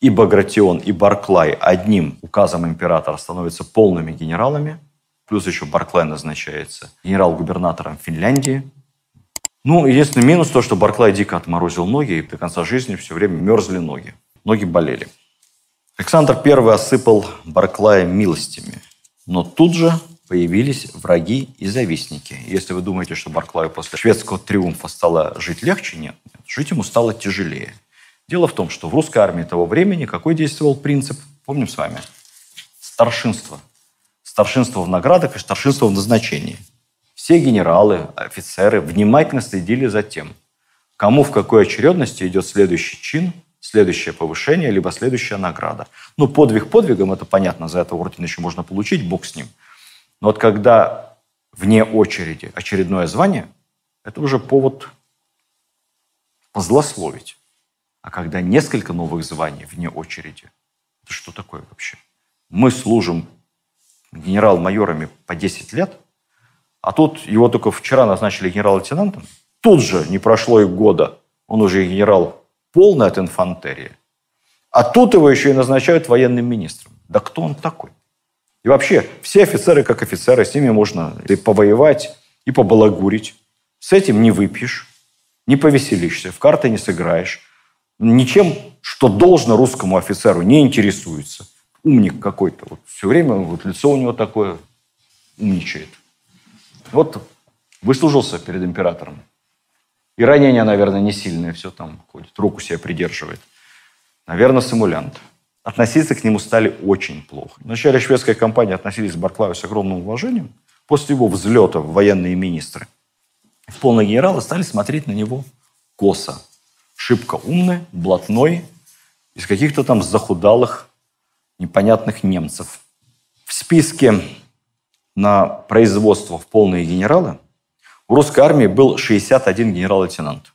и Багратион, и Барклай одним указом императора становятся полными генералами, плюс еще Барклай назначается генерал-губернатором Финляндии. Ну, единственный минус то, что Барклай дико отморозил ноги, и до конца жизни все время мерзли ноги. Ноги болели. Александр I осыпал Барклая милостями, но тут же появились враги и завистники. Если вы думаете, что Барклаю после шведского триумфа стало жить легче, нет, нет. Жить ему стало тяжелее. Дело в том, что в русской армии того времени какой действовал принцип? Помним с вами? Старшинство. Старшинство в наградах и старшинство в назначении. Все генералы, офицеры внимательно следили за тем, кому в какой очередности идет следующий чин, следующее повышение, либо следующая награда. Ну, подвиг подвигом, это понятно, за это орден еще можно получить, бог с ним. Но вот когда вне очереди очередное звание, это уже повод позлословить. А когда несколько новых званий вне очереди, это что такое вообще? Мы служим генерал-майорами по 10 лет, а тут его только вчера назначили генерал-лейтенантом. Тут же, не прошло и года, он уже генерал полный от инфантерии. А тут его еще и назначают военным министром. Да кто он такой? И вообще, все офицеры как офицеры, с ними можно и повоевать, и побалагурить. С этим не выпьешь, не повеселишься, в карты не сыграешь ничем, что должно русскому офицеру, не интересуется. Умник какой-то. Вот все время вот лицо у него такое умничает. Вот выслужился перед императором. И ранение, наверное, не сильное, все там ходит, руку себе придерживает. Наверное, симулянт. Относиться к нему стали очень плохо. Вначале шведская компания относились к Барклаю с огромным уважением. После его взлета военные министры в полные генералы стали смотреть на него косо шибко умный, блатной, из каких-то там захудалых, непонятных немцев. В списке на производство в полные генералы у русской армии был 61 генерал-лейтенант.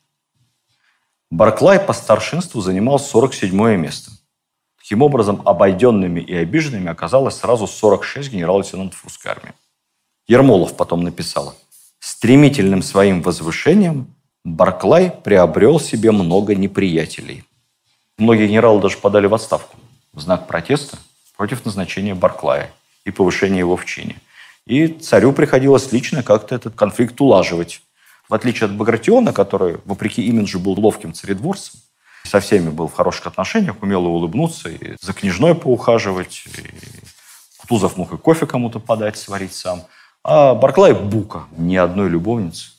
Барклай по старшинству занимал 47 место. Таким образом, обойденными и обиженными оказалось сразу 46 генерал-лейтенантов русской армии. Ермолов потом написал, стремительным своим возвышением Барклай приобрел себе много неприятелей. Многие генералы даже подали в отставку в знак протеста против назначения Барклая и повышения его в чине. И царю приходилось лично как-то этот конфликт улаживать. В отличие от Багратиона, который, вопреки имиджу, был ловким царедворцем, со всеми был в хороших отношениях, умел улыбнуться, и за княжной поухаживать, и Кутузов мог и кофе кому-то подать, сварить сам. А Барклай – бука, ни одной любовницы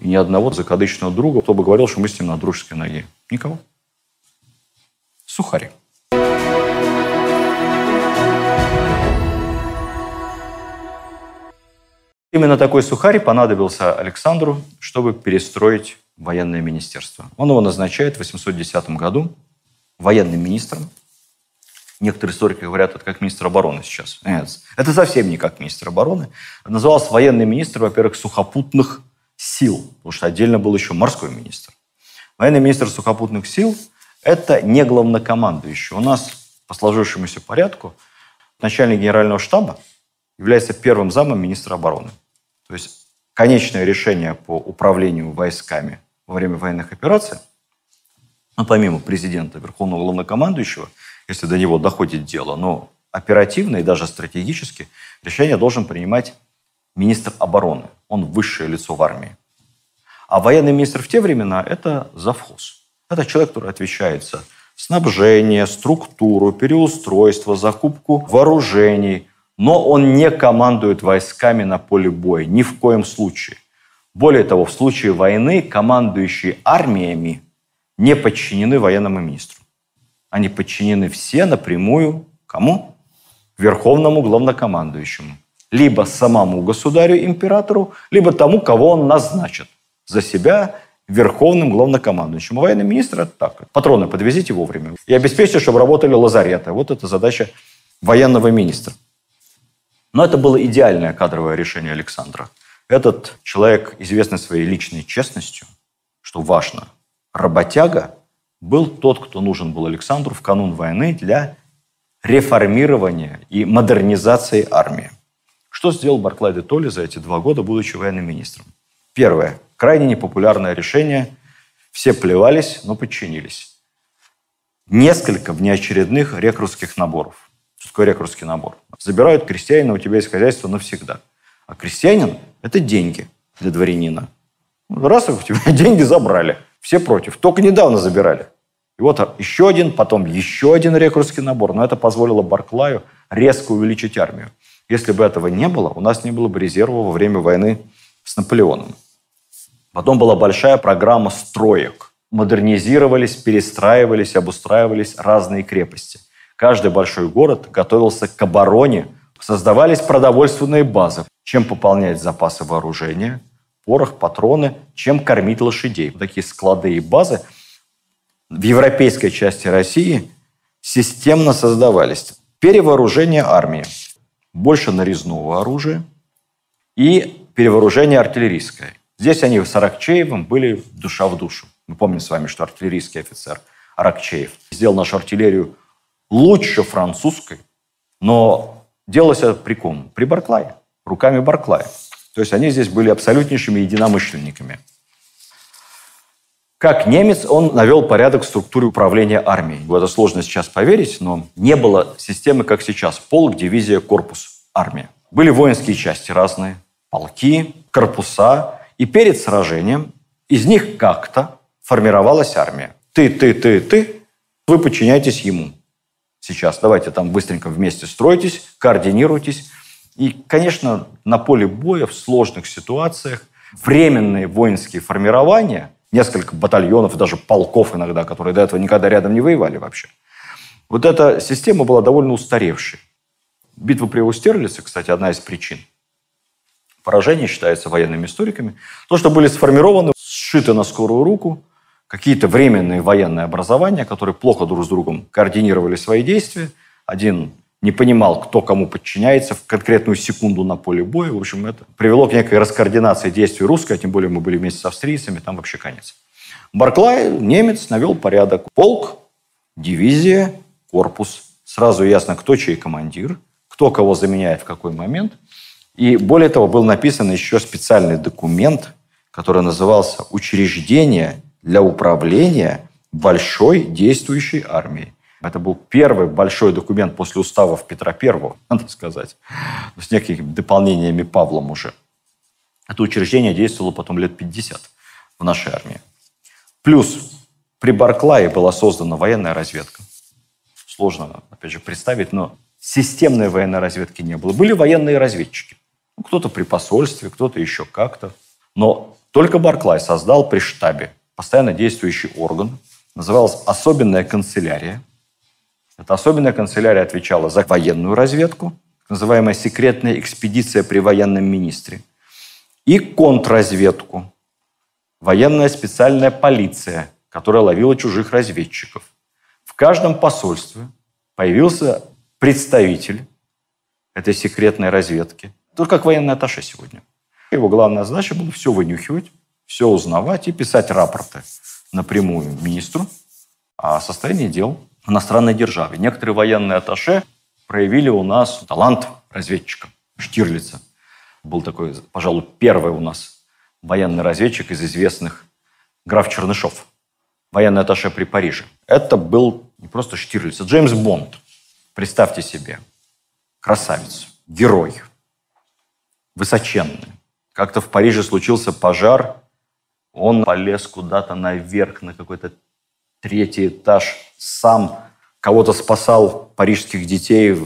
и ни одного закадычного друга, кто бы говорил, что мы с ним на дружеской ноге. Никого. Сухари. Именно такой сухарь понадобился Александру, чтобы перестроить военное министерство. Он его назначает в 810 году военным министром. Некоторые историки говорят, это как министр обороны сейчас. Нет, это совсем не как министр обороны. Назывался военный министр, во-первых, сухопутных сил, потому что отдельно был еще морской министр. Военный министр сухопутных сил – это не главнокомандующий. У нас по сложившемуся порядку начальник генерального штаба является первым замом министра обороны. То есть конечное решение по управлению войсками во время военных операций, ну, помимо президента, верховного главнокомандующего, если до него доходит дело, но оперативно и даже стратегически решение должен принимать министр обороны. Он высшее лицо в армии. А военный министр в те времена – это завхоз. Это человек, который отвечает за снабжение, структуру, переустройство, закупку вооружений. Но он не командует войсками на поле боя, ни в коем случае. Более того, в случае войны командующие армиями не подчинены военному министру. Они подчинены все напрямую кому? Верховному главнокомандующему либо самому государю-императору, либо тому, кого он назначит за себя верховным главнокомандующим. А военный министр – это так. Патроны подвезите вовремя. И обеспечьте, чтобы работали лазареты. Вот это задача военного министра. Но это было идеальное кадровое решение Александра. Этот человек, известный своей личной честностью, что важно, работяга, был тот, кто нужен был Александру в канун войны для реформирования и модернизации армии. Что сделал Барклай де Толли за эти два года, будучи военным министром? Первое. Крайне непопулярное решение. Все плевались, но подчинились. Несколько внеочередных рекрутских наборов. Что такое рекрутский набор? Забирают крестьянина, у тебя есть хозяйство навсегда. А крестьянин – это деньги для дворянина. Раз у тебя деньги забрали, все против. Только недавно забирали. И вот еще один, потом еще один рекрутский набор. Но это позволило Барклаю резко увеличить армию. Если бы этого не было, у нас не было бы резерва во время войны с Наполеоном. Потом была большая программа строек. Модернизировались, перестраивались, обустраивались разные крепости. Каждый большой город готовился к обороне, создавались продовольственные базы. Чем пополнять запасы вооружения, порох, патроны, чем кормить лошадей. Такие склады и базы в европейской части России системно создавались. Перевооружение армии больше нарезного оружия и перевооружение артиллерийское. Здесь они с Аракчеевым были душа в душу. Мы помним с вами, что артиллерийский офицер Аракчеев сделал нашу артиллерию лучше французской, но делалось это при ком? При Барклае, руками Барклая. То есть они здесь были абсолютнейшими единомышленниками. Как немец, он навел порядок в структуре управления армией. Это сложно сейчас поверить, но не было системы, как сейчас. Полк, дивизия, корпус, армия. Были воинские части разные, полки, корпуса. И перед сражением из них как-то формировалась армия. Ты, ты, ты, ты, вы подчиняетесь ему. Сейчас давайте там быстренько вместе стройтесь, координируйтесь. И, конечно, на поле боя в сложных ситуациях временные воинские формирования – несколько батальонов, даже полков иногда, которые до этого никогда рядом не воевали вообще. Вот эта система была довольно устаревшей. Битва при Аустерлице, кстати, одна из причин поражения считается военными историками. То, что были сформированы, сшиты на скорую руку, какие-то временные военные образования, которые плохо друг с другом координировали свои действия. Один не понимал, кто кому подчиняется в конкретную секунду на поле боя. В общем, это привело к некой раскоординации действий русской, а тем более мы были вместе с австрийцами, там вообще конец. Барклай, немец, навел порядок. Полк, дивизия, корпус. Сразу ясно, кто чей командир, кто кого заменяет в какой момент. И более того, был написан еще специальный документ, который назывался «Учреждение для управления большой действующей армией». Это был первый большой документ после уставов Петра I, надо сказать, с некими дополнениями Павлом уже. Это учреждение действовало потом лет 50 в нашей армии. Плюс при Барклае была создана военная разведка. Сложно, опять же, представить, но системной военной разведки не было. Были военные разведчики. Ну, кто-то при посольстве, кто-то еще как-то. Но только Барклай создал при штабе постоянно действующий орган, назывался «Особенная канцелярия», эта особенная канцелярия отвечала за военную разведку, называемая секретная экспедиция при военном министре. и контрразведку, военная специальная полиция, которая ловила чужих разведчиков. В каждом посольстве появился представитель этой секретной разведки, только как военный атташе сегодня. Его главная задача была все вынюхивать, все узнавать и писать рапорты напрямую министру о состоянии дел иностранной державе. Некоторые военные атташе проявили у нас талант разведчика Штирлица. Был такой, пожалуй, первый у нас военный разведчик из известных граф Чернышов, военный атташе при Париже. Это был не просто Штирлиц, а Джеймс Бонд. Представьте себе, красавец, герой, высоченный. Как-то в Париже случился пожар, он полез куда-то наверх, на какой-то третий этаж, сам кого-то спасал, парижских детей,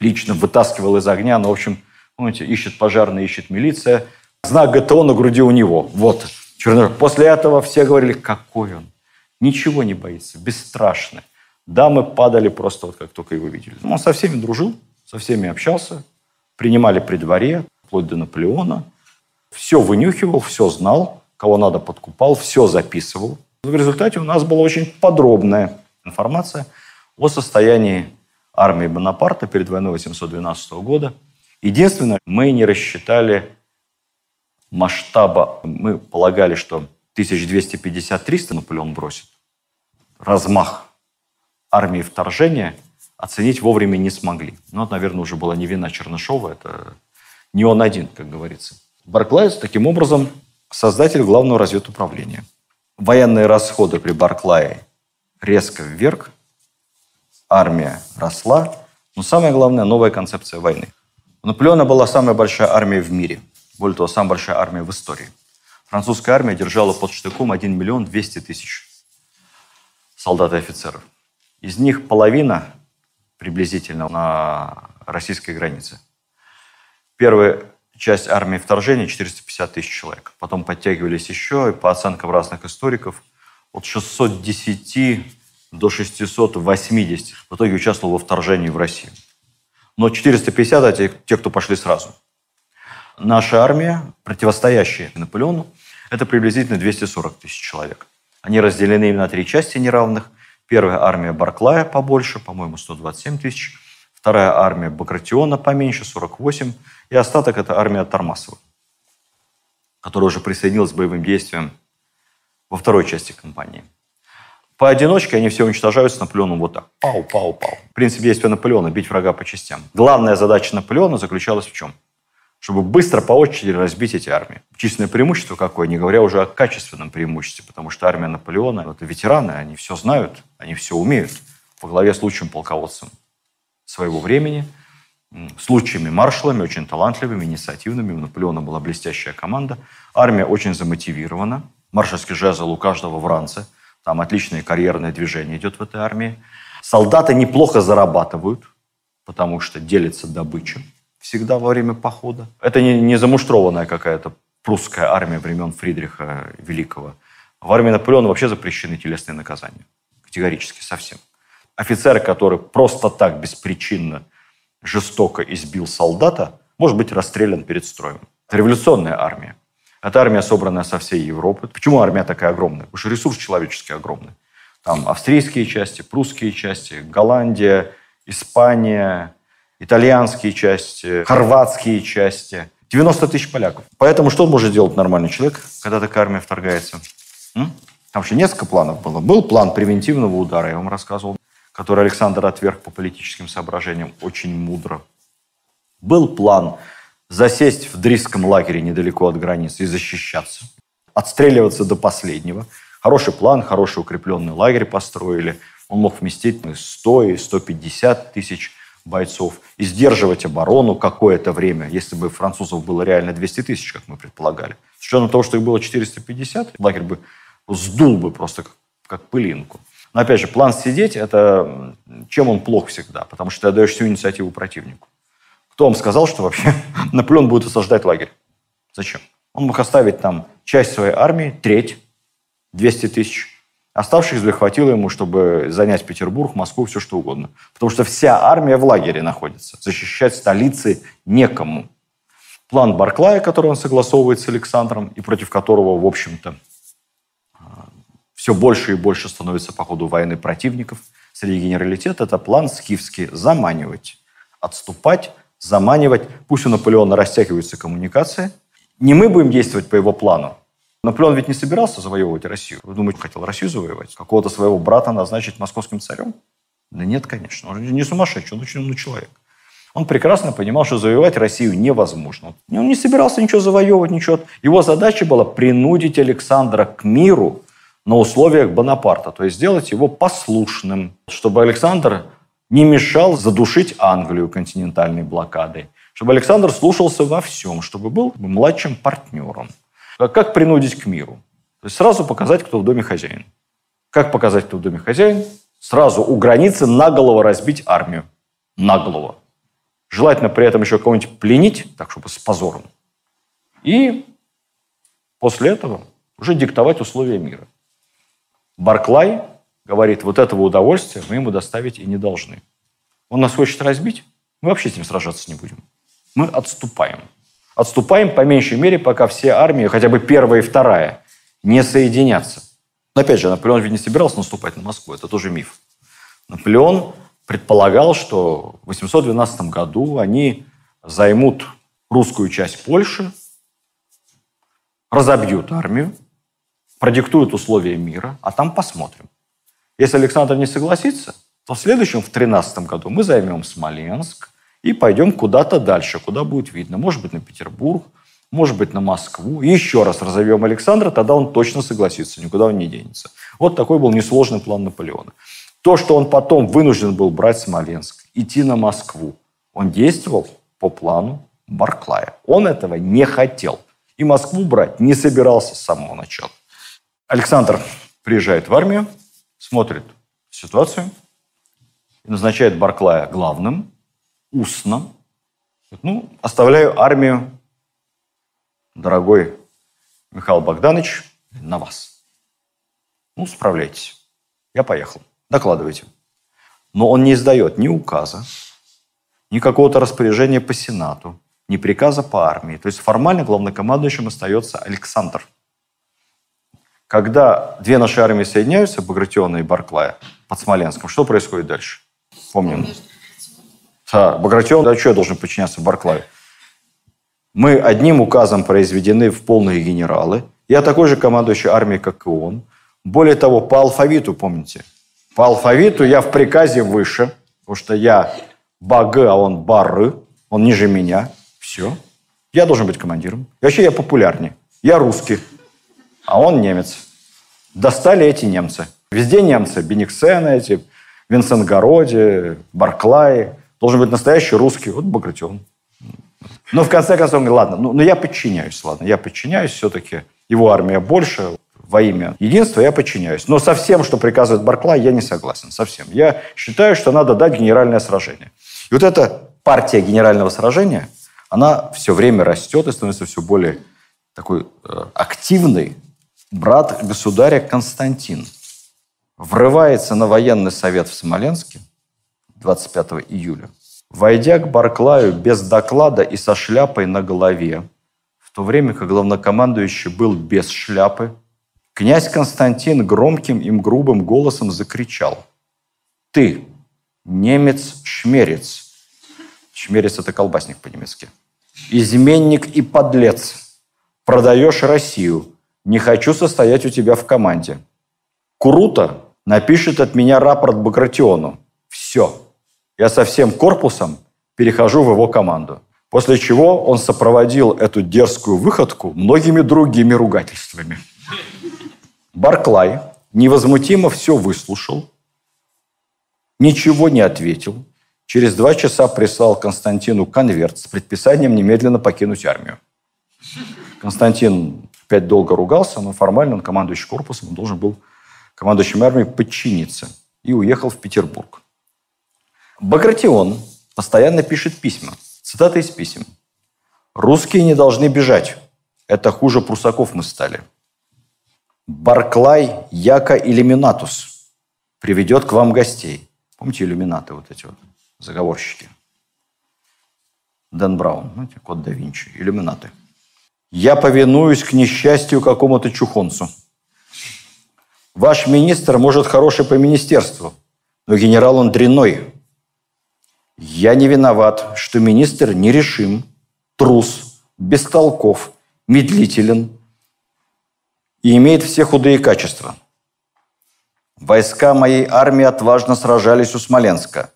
лично вытаскивал из огня. Ну, в общем, помните, ищет пожарный, ищет милиция. Знак ГТО на груди у него. Вот. После этого все говорили, какой он. Ничего не боится, бесстрашный. Дамы падали просто вот как только его видели. Он со всеми дружил, со всеми общался, принимали при дворе, вплоть до Наполеона. Все вынюхивал, все знал, кого надо подкупал, все записывал. В результате у нас была очень подробная информация о состоянии армии Бонапарта перед войной 812 года. Единственное, мы не рассчитали масштаба. Мы полагали, что 1250-300 Наполеон бросит. Размах армии вторжения оценить вовремя не смогли. Но это, наверное, уже была не вина Чернышова, это не он один, как говорится. Барклайс таким образом создатель главного разведуправления. Военные расходы при Барклае резко вверх, армия росла, но самое главное – новая концепция войны. У Наполеона была самая большая армия в мире, более того, самая большая армия в истории. Французская армия держала под штыком 1 миллион 200 тысяч солдат и офицеров. Из них половина приблизительно на российской границе. Первая часть армии вторжения 450 тысяч человек. Потом подтягивались еще, и по оценкам разных историков, от 610 до 680 в итоге участвовал во вторжении в Россию. Но 450 – это те, кто пошли сразу. Наша армия, противостоящая Наполеону, это приблизительно 240 тысяч человек. Они разделены на три части неравных. Первая армия Барклая побольше, по-моему, 127 тысяч. Вторая армия Багратиона поменьше, 48. И остаток – это армия Тормасова, которая уже присоединилась к боевым действиям во второй части кампании. Поодиночке они все уничтожаются Наполеоном вот так. Пау, пау, пау. Принцип действия Наполеона – бить врага по частям. Главная задача Наполеона заключалась в чем? Чтобы быстро по очереди разбить эти армии. Численное преимущество какое, не говоря уже о качественном преимуществе, потому что армия Наполеона – это ветераны, они все знают, они все умеют. Во главе с лучшим полководцем своего времени, с лучшими маршалами, очень талантливыми, инициативными. У Наполеона была блестящая команда. Армия очень замотивирована. Маршальский жезл у каждого в ранце – там отличное карьерное движение идет в этой армии. Солдаты неплохо зарабатывают, потому что делится добыча всегда во время похода. Это не, не замуштрованная какая-то прусская армия времен Фридриха Великого. В армии Наполеона вообще запрещены телесные наказания. Категорически, совсем. Офицер, который просто так, беспричинно, жестоко избил солдата, может быть расстрелян перед строем. Это революционная армия. Это армия, собранная со всей Европы. Почему армия такая огромная? Потому что ресурс человеческий огромный. Там австрийские части, прусские части, Голландия, Испания, итальянские части, хорватские части. 90 тысяч поляков. Поэтому что может делать нормальный человек, когда такая армия вторгается? М? Там вообще несколько планов было. Был план превентивного удара, я вам рассказывал, который Александр отверг по политическим соображениям очень мудро. Был план засесть в Дрисском лагере недалеко от границы и защищаться, отстреливаться до последнего. Хороший план, хороший укрепленный лагерь построили. Он мог вместить 100 и 150 тысяч бойцов и сдерживать оборону какое-то время, если бы французов было реально 200 тысяч, как мы предполагали. С учетом того, что их было 450, лагерь бы сдул бы просто как, как пылинку. Но опять же, план сидеть, это чем он плох всегда? Потому что ты отдаешь всю инициативу противнику. Кто вам сказал, что вообще Наполеон будет осаждать лагерь? Зачем? Он мог оставить там часть своей армии, треть, 200 тысяч. Оставшихся захватило ему, чтобы занять Петербург, Москву, все что угодно. Потому что вся армия в лагере находится. Защищать столицы некому. план Барклая, который он согласовывает с Александром, и против которого, в общем-то, все больше и больше становится по ходу войны противников среди генералитета, это план скифский – заманивать, отступать, заманивать. Пусть у Наполеона растягиваются коммуникации. Не мы будем действовать по его плану. Наполеон ведь не собирался завоевывать Россию. Вы думаете, хотел Россию завоевать? Какого-то своего брата назначить московским царем? Да нет, конечно. Он не сумасшедший, он очень умный человек. Он прекрасно понимал, что завоевать Россию невозможно. Он не собирался ничего завоевывать, ничего. Его задача была принудить Александра к миру на условиях Бонапарта, то есть сделать его послушным, чтобы Александр не мешал задушить Англию континентальной блокадой, чтобы Александр слушался во всем, чтобы был младшим партнером. А как принудить к миру? То есть сразу показать, кто в доме хозяин. Как показать, кто в доме хозяин? Сразу у границы наголово разбить армию. Наголово. Желательно при этом еще кого-нибудь пленить, так чтобы с позором. И после этого уже диктовать условия мира. Барклай говорит, вот этого удовольствия мы ему доставить и не должны. Он нас хочет разбить, мы вообще с ним сражаться не будем. Мы отступаем. Отступаем по меньшей мере, пока все армии, хотя бы первая и вторая, не соединятся. Но опять же, Наполеон ведь не собирался наступать на Москву, это тоже миф. Наполеон предполагал, что в 812 году они займут русскую часть Польши, разобьют армию, продиктуют условия мира, а там посмотрим. Если Александр не согласится, то в следующем, в 13 году, мы займем Смоленск и пойдем куда-то дальше, куда будет видно. Может быть, на Петербург, может быть, на Москву. И еще раз разовьем Александра, тогда он точно согласится, никуда он не денется. Вот такой был несложный план Наполеона. То, что он потом вынужден был брать Смоленск, идти на Москву, он действовал по плану Барклая. Он этого не хотел. И Москву брать не собирался с самого начала. Александр приезжает в армию, смотрит ситуацию назначает Барклая главным, устно. Ну, оставляю армию, дорогой Михаил Богданович, на вас. Ну, справляйтесь. Я поехал. Докладывайте. Но он не издает ни указа, ни какого-то распоряжения по Сенату, ни приказа по армии. То есть формально главнокомандующим остается Александр. Когда две наши армии соединяются, Багратиона и Барклая, под Смоленском, что происходит дальше? Помним. Да, Багратион, да что я должен подчиняться Барклаю? Мы одним указом произведены в полные генералы. Я такой же командующий армией, как и он. Более того, по алфавиту, помните, по алфавиту я в приказе выше, потому что я Баг, а он Бары, он ниже меня. Все. Я должен быть командиром. И вообще я популярнее. Я русский, а он немец. Достали эти немцы. Везде немцы. Бениксены эти, Винсент-Городи, Барклай. Должен быть настоящий русский. Вот Багратион. Но в конце концов, он говорит, ладно, ну, ну я подчиняюсь, ладно, я подчиняюсь, все-таки его армия больше, во имя единства я подчиняюсь. Но со всем, что приказывает Барклай, я не согласен. Совсем. Я считаю, что надо дать генеральное сражение. И вот эта партия генерального сражения, она все время растет и становится все более такой э, активной. Брат государя Константин врывается на военный совет в Смоленске 25 июля. Войдя к Барклаю без доклада и со шляпой на голове, в то время как главнокомандующий был без шляпы, Князь Константин громким и грубым голосом закричал. «Ты, немец-шмерец!» Шмерец – это колбасник по-немецки. «Изменник и подлец! Продаешь Россию! Не хочу состоять у тебя в команде!» Курута напишет от меня рапорт Багратиону. Все. Я со всем корпусом перехожу в его команду. После чего он сопроводил эту дерзкую выходку многими другими ругательствами. Барклай невозмутимо все выслушал, ничего не ответил. Через два часа прислал Константину конверт с предписанием немедленно покинуть армию. Константин опять долго ругался, но формально он командующий корпусом, он должен был командующим армией подчиниться и уехал в Петербург. Багратион постоянно пишет письма. Цитата из писем. «Русские не должны бежать. Это хуже прусаков мы стали. Барклай Яка Иллюминатус приведет к вам гостей. Помните иллюминаты вот эти вот, заговорщики? Дэн Браун, знаете, код да Винчи, иллюминаты. Я повинуюсь к несчастью какому-то чухонцу. Ваш министр, может, хороший по министерству, но генерал он дрянной. Я не виноват, что министр нерешим, трус, бестолков, медлителен и имеет все худые качества. Войска моей армии отважно сражались у Смоленска.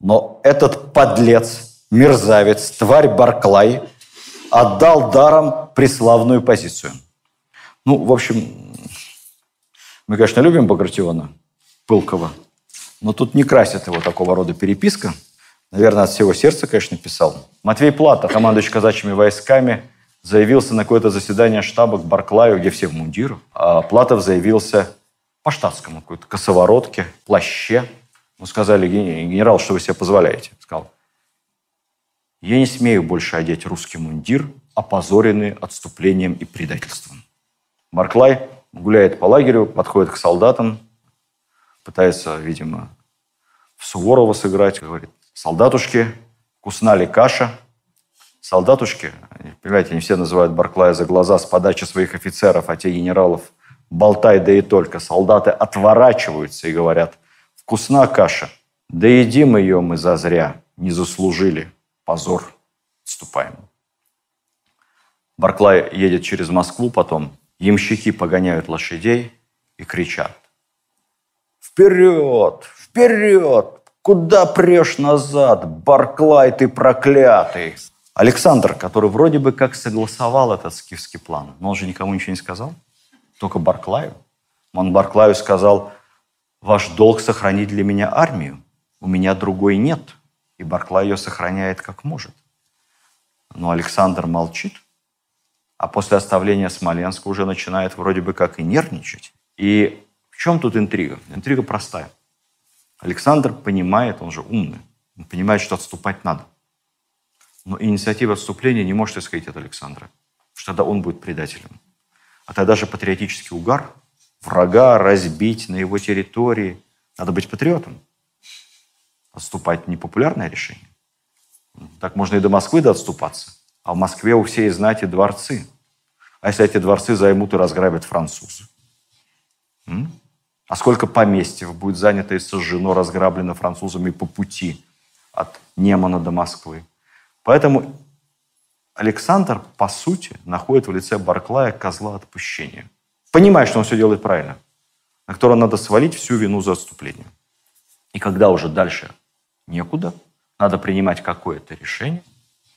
Но этот подлец, мерзавец, тварь Барклай отдал даром преславную позицию. Ну, в общем, мы, конечно, любим Багратиона, Пылкова, но тут не красит его такого рода переписка. Наверное, от всего сердца, конечно, писал. Матвей Плата, командующий казачьими войсками, заявился на какое-то заседание штаба к Барклаю, где все в мундирах. А Платов заявился по штатскому, какой-то косоворотке, плаще. Мы сказали, генерал, что вы себе позволяете? Сказал, я не смею больше одеть русский мундир, опозоренный отступлением и предательством. Барклай гуляет по лагерю, подходит к солдатам, пытается, видимо, в Суворова сыграть, говорит, солдатушки, вкусна ли каша? Солдатушки, понимаете, они все называют Барклая за глаза с подачи своих офицеров, а те генералов болтай, да и только. Солдаты отворачиваются и говорят, вкусна каша, да едим ее мы зазря, не заслужили, позор, отступаем. Барклай едет через Москву потом, ямщики погоняют лошадей и кричат. «Вперед! Вперед! Куда прешь назад? Барклай, ты проклятый!» Александр, который вроде бы как согласовал этот скифский план, но он же никому ничего не сказал, только Барклаю. Он Барклаю сказал, ваш долг сохранить для меня армию, у меня другой нет. И Барклай ее сохраняет как может. Но Александр молчит, а после оставления Смоленска уже начинает вроде бы как и нервничать. И в чем тут интрига? Интрига простая. Александр понимает, он же умный, он понимает, что отступать надо. Но инициатива отступления не может исходить от Александра, потому что тогда он будет предателем. А тогда же патриотический угар, врага разбить на его территории. Надо быть патриотом. Отступать – непопулярное решение. Так можно и до Москвы до отступаться. А в Москве у всей знати дворцы. А если эти дворцы займут и разграбят французы? М? А сколько поместьев будет занято и сожжено, разграблено французами по пути от Немана до Москвы? Поэтому Александр, по сути, находит в лице Барклая козла отпущения. Понимая, что он все делает правильно, на которого надо свалить всю вину за отступление. И когда уже дальше некуда, надо принимать какое-то решение,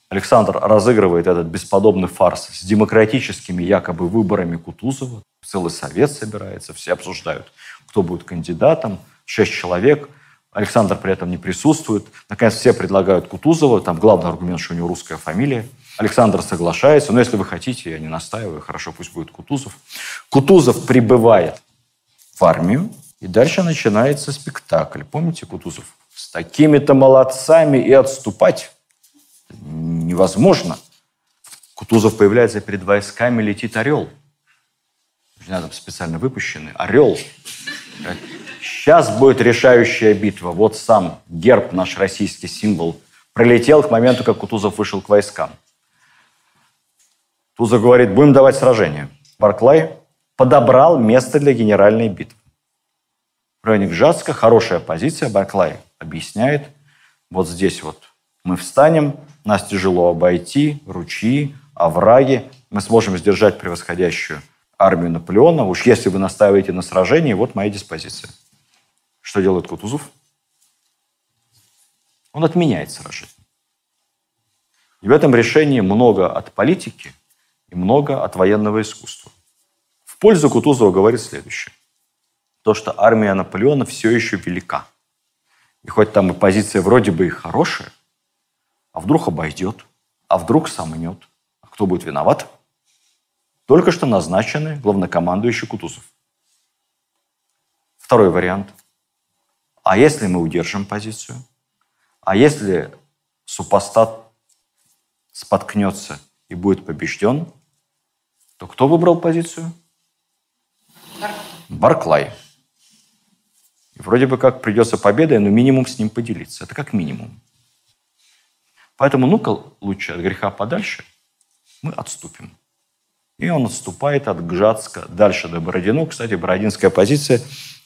Александр разыгрывает этот бесподобный фарс с демократическими якобы выборами Кутузова. Целый совет собирается, все обсуждают, кто будет кандидатом. Шесть человек. Александр при этом не присутствует. Наконец, все предлагают Кутузова. Там главный аргумент, что у него русская фамилия. Александр соглашается. Но если вы хотите, я не настаиваю, хорошо, пусть будет Кутузов. Кутузов прибывает в армию. И дальше начинается спектакль. Помните Кутузов? С такими-то молодцами и отступать невозможно. Кутузов появляется перед войсками, летит орел. Надо специально выпущенный. Орел. Сейчас будет решающая битва. Вот сам герб, наш российский символ, пролетел к моменту, как Кутузов вышел к войскам. Тузов говорит, будем давать сражение. Барклай подобрал место для генеральной битвы. В районе Гжатска хорошая позиция. Барклай объясняет, вот здесь вот мы встанем, нас тяжело обойти, ручьи, овраги. Мы сможем сдержать превосходящую армию Наполеона. Уж если вы настаиваете на сражении, вот моя диспозиция. Что делает Кутузов? Он отменяет сражение. И в этом решении много от политики и много от военного искусства. В пользу Кутузова говорит следующее. То, что армия Наполеона все еще велика. И хоть там и позиция вроде бы и хорошая, а вдруг обойдет, а вдруг сомнет. А кто будет виноват? Только что назначенный главнокомандующий Кутузов. Второй вариант. А если мы удержим позицию? А если супостат споткнется и будет побежден, то кто выбрал позицию? Барклай. Вроде бы как придется победой, но минимум с ним поделиться. Это как минимум. Поэтому ну-ка лучше от греха подальше мы отступим. И он отступает от Гжатска дальше до Бородино. Кстати, бородинская позиция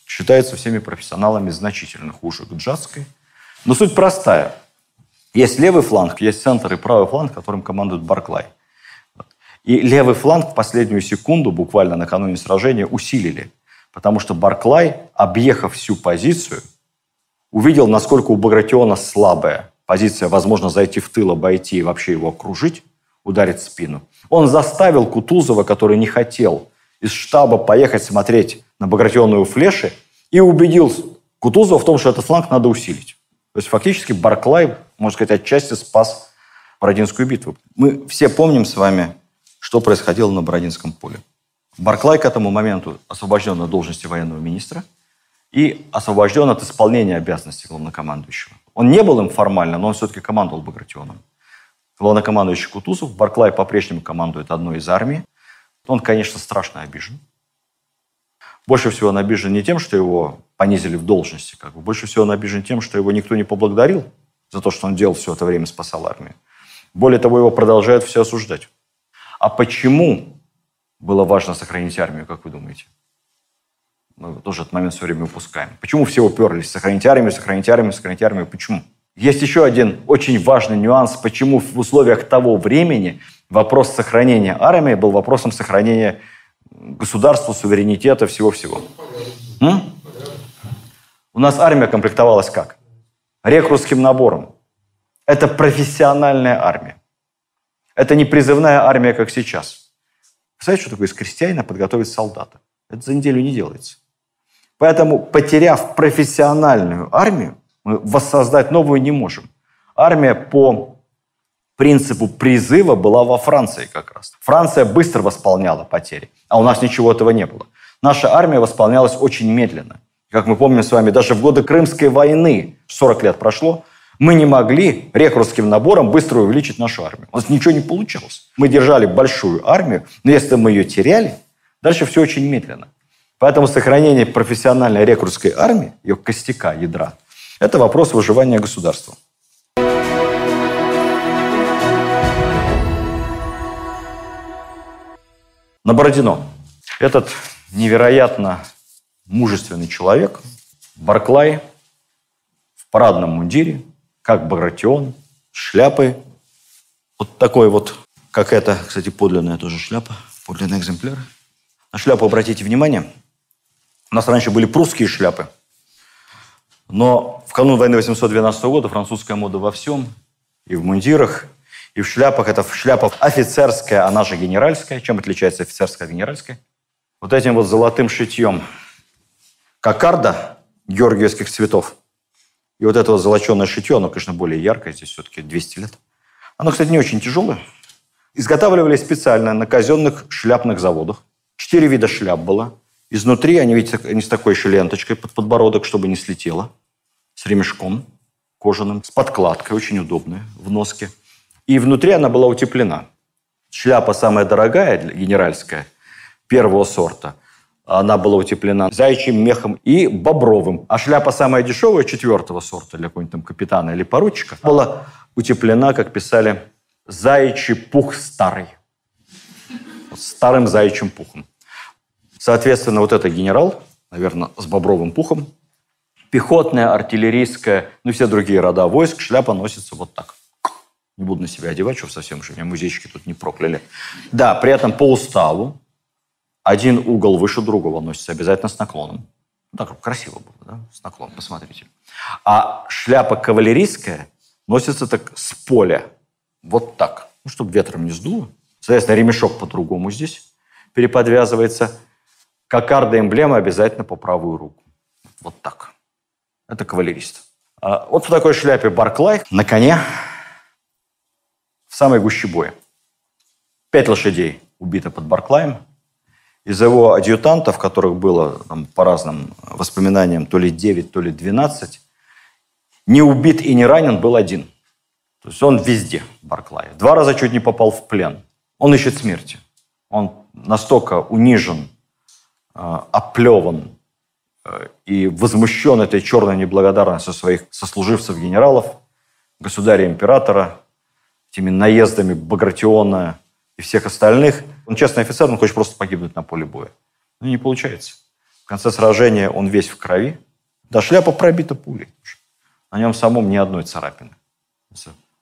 считается всеми профессионалами значительно хуже Гджатской. Но суть простая. Есть левый фланг, есть центр и правый фланг, которым командует Барклай. И левый фланг в последнюю секунду, буквально накануне сражения, усилили. Потому что Барклай, объехав всю позицию, увидел, насколько у Багратиона слабая позиция, возможно, зайти в тыл, обойти и вообще его окружить, ударить в спину. Он заставил Кутузова, который не хотел из штаба поехать смотреть на Багратионову флеши, и убедил Кутузова в том, что этот фланг надо усилить. То есть фактически Барклай, можно сказать, отчасти спас Бородинскую битву. Мы все помним с вами, что происходило на Бородинском поле. Барклай к этому моменту освобожден от должности военного министра и освобожден от исполнения обязанностей главнокомандующего. Он не был им формально, но он все-таки командовал Багратионом. Главнокомандующий Кутузов, Барклай по-прежнему командует одной из армий. Он, конечно, страшно обижен. Больше всего он обижен не тем, что его понизили в должности, как бы. больше всего он обижен тем, что его никто не поблагодарил за то, что он делал все это время, спасал армию. Более того, его продолжают все осуждать. А почему было важно сохранить армию, как вы думаете? Мы тоже этот момент все время упускаем. Почему все уперлись? Сохранить армию, сохранить армию, сохранить армию. Почему? Есть еще один очень важный нюанс, почему в условиях того времени вопрос сохранения армии был вопросом сохранения государства, суверенитета, всего-всего. У нас армия комплектовалась как? Рекрутским набором. Это профессиональная армия. Это не призывная армия, как сейчас. Представляете, что такое из крестьянина подготовить солдата? Это за неделю не делается. Поэтому, потеряв профессиональную армию, мы воссоздать новую не можем. Армия по принципу призыва была во Франции как раз. Франция быстро восполняла потери, а у нас ничего этого не было. Наша армия восполнялась очень медленно. Как мы помним с вами, даже в годы Крымской войны, 40 лет прошло, мы не могли рекрутским набором быстро увеличить нашу армию. У нас ничего не получалось. Мы держали большую армию, но если мы ее теряли, дальше все очень медленно. Поэтому сохранение профессиональной рекрутской армии, ее костяка, ядра – это вопрос выживания государства. На Бородино. Этот невероятно мужественный человек, Барклай, в парадном мундире, как Багратион, шляпой. Вот такой вот, как это, кстати, подлинная тоже шляпа, подлинный экземпляр. На шляпу обратите внимание. У нас раньше были прусские шляпы – но в канун войны 812 года французская мода во всем, и в мундирах, и в шляпах. Это шляпа офицерская, она же генеральская. Чем отличается офицерская от генеральской? Вот этим вот золотым шитьем кокарда георгиевских цветов. И вот это вот золоченое шитье, оно, конечно, более яркое, здесь все-таки 200 лет. Оно, кстати, не очень тяжелое. Изготавливали специально на казенных шляпных заводах. Четыре вида шляп было. Изнутри они, видите, они с такой еще ленточкой под подбородок, чтобы не слетело с ремешком кожаным, с подкладкой, очень удобная в носке. И внутри она была утеплена. Шляпа самая дорогая, генеральская, первого сорта. Она была утеплена зайчьим мехом и бобровым. А шляпа самая дешевая, четвертого сорта, для какого-нибудь там капитана или поручика, была утеплена, как писали, заячий пух старый. Старым заячьим пухом. Соответственно, вот это генерал, наверное, с бобровым пухом, пехотная, артиллерийская, ну все другие рода войск, шляпа носится вот так. Не буду на себя одевать, что совсем, что меня музейщики тут не прокляли. Да, при этом по уставу один угол выше другого носится обязательно с наклоном. Ну, так красиво было, да, с наклоном, посмотрите. А шляпа кавалерийская носится так с поля, вот так, ну, чтобы ветром не сдуло. Соответственно, ремешок по-другому здесь переподвязывается. Кокарда эмблема обязательно по правую руку. Вот так. Это кавалерист. А вот в такой шляпе Барклай на коне в самой гуще боя. Пять лошадей убито под Барклаем. Из его адъютантов, которых было там, по разным воспоминаниям то ли 9, то ли 12, не убит и не ранен был один. То есть он везде, Барклай. Два раза чуть не попал в плен. Он ищет смерти. Он настолько унижен, а, оплеван, и возмущен этой черной неблагодарностью своих сослуживцев-генералов, государя-императора, этими наездами Багратиона и всех остальных. Он честный офицер, он хочет просто погибнуть на поле боя. Но не получается. В конце сражения он весь в крови. Да, шляпа пробита пулей. На нем самом ни одной царапины.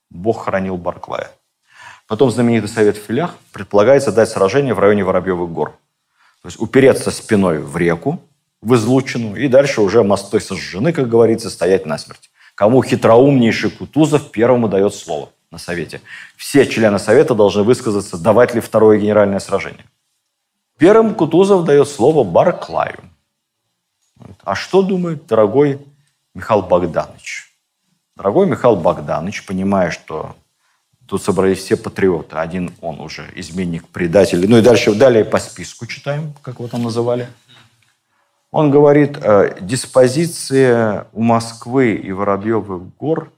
Бог хранил Барклая. Потом знаменитый совет в филях предполагается дать сражение в районе Воробьевых гор. То есть упереться спиной в реку, в излучину, и дальше уже мостой сожжены, как говорится, стоять насмерть. Кому хитроумнейший Кутузов первому дает слово на совете. Все члены совета должны высказаться, давать ли второе генеральное сражение. Первым Кутузов дает слово Барклаю. А что думает дорогой Михаил Богданович? Дорогой Михаил Богданович, понимая, что тут собрались все патриоты, один он уже изменник, предатель, ну и дальше далее по списку читаем, как его там называли. Он говорит, э, диспозиция у Москвы и Воробьевых гор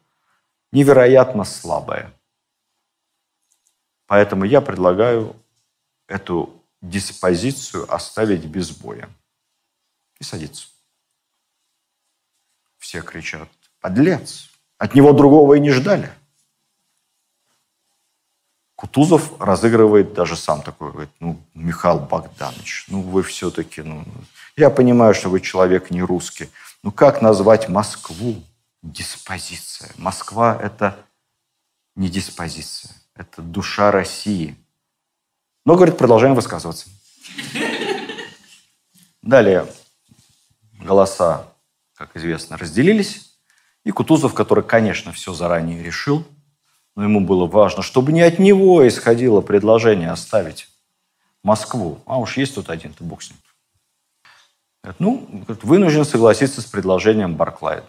невероятно слабая. Поэтому я предлагаю эту диспозицию оставить без боя и садиться. Все кричат, подлец, от него другого и не ждали. Кутузов разыгрывает даже сам такой, говорит, ну, Михаил Богданович, ну, вы все-таки, ну, я понимаю, что вы человек не русский, ну, как назвать Москву диспозиция? Москва – это не диспозиция, это душа России. Но, говорит, продолжаем высказываться. Далее голоса, как известно, разделились. И Кутузов, который, конечно, все заранее решил, но ему было важно, чтобы не от него исходило предложение оставить Москву. А уж есть тут один, то бог с ним. Ну, вынужден согласиться с предложением Барклая,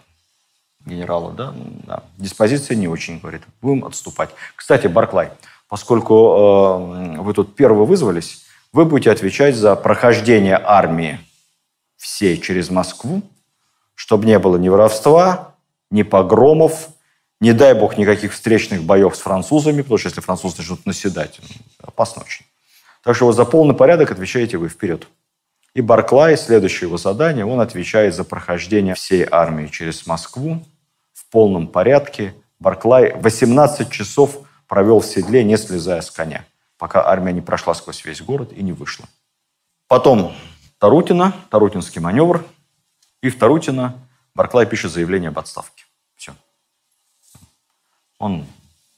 генерала, да? Да. Диспозиция не очень, говорит. Будем отступать. Кстати, Барклай, поскольку э, вы тут первые вызвались, вы будете отвечать за прохождение армии всей через Москву, чтобы не было ни воровства, ни погромов, не дай бог никаких встречных боев с французами, потому что если французы начнут наседать, ну, опасно очень. Так что вот за полный порядок отвечаете вы вперед. И Барклай, следующее его задание, он отвечает за прохождение всей армии через Москву полном порядке. Барклай 18 часов провел в седле, не слезая с коня, пока армия не прошла сквозь весь город и не вышла. Потом Тарутина, Тарутинский маневр, и в Тарутино Барклай пишет заявление об отставке. Все. Он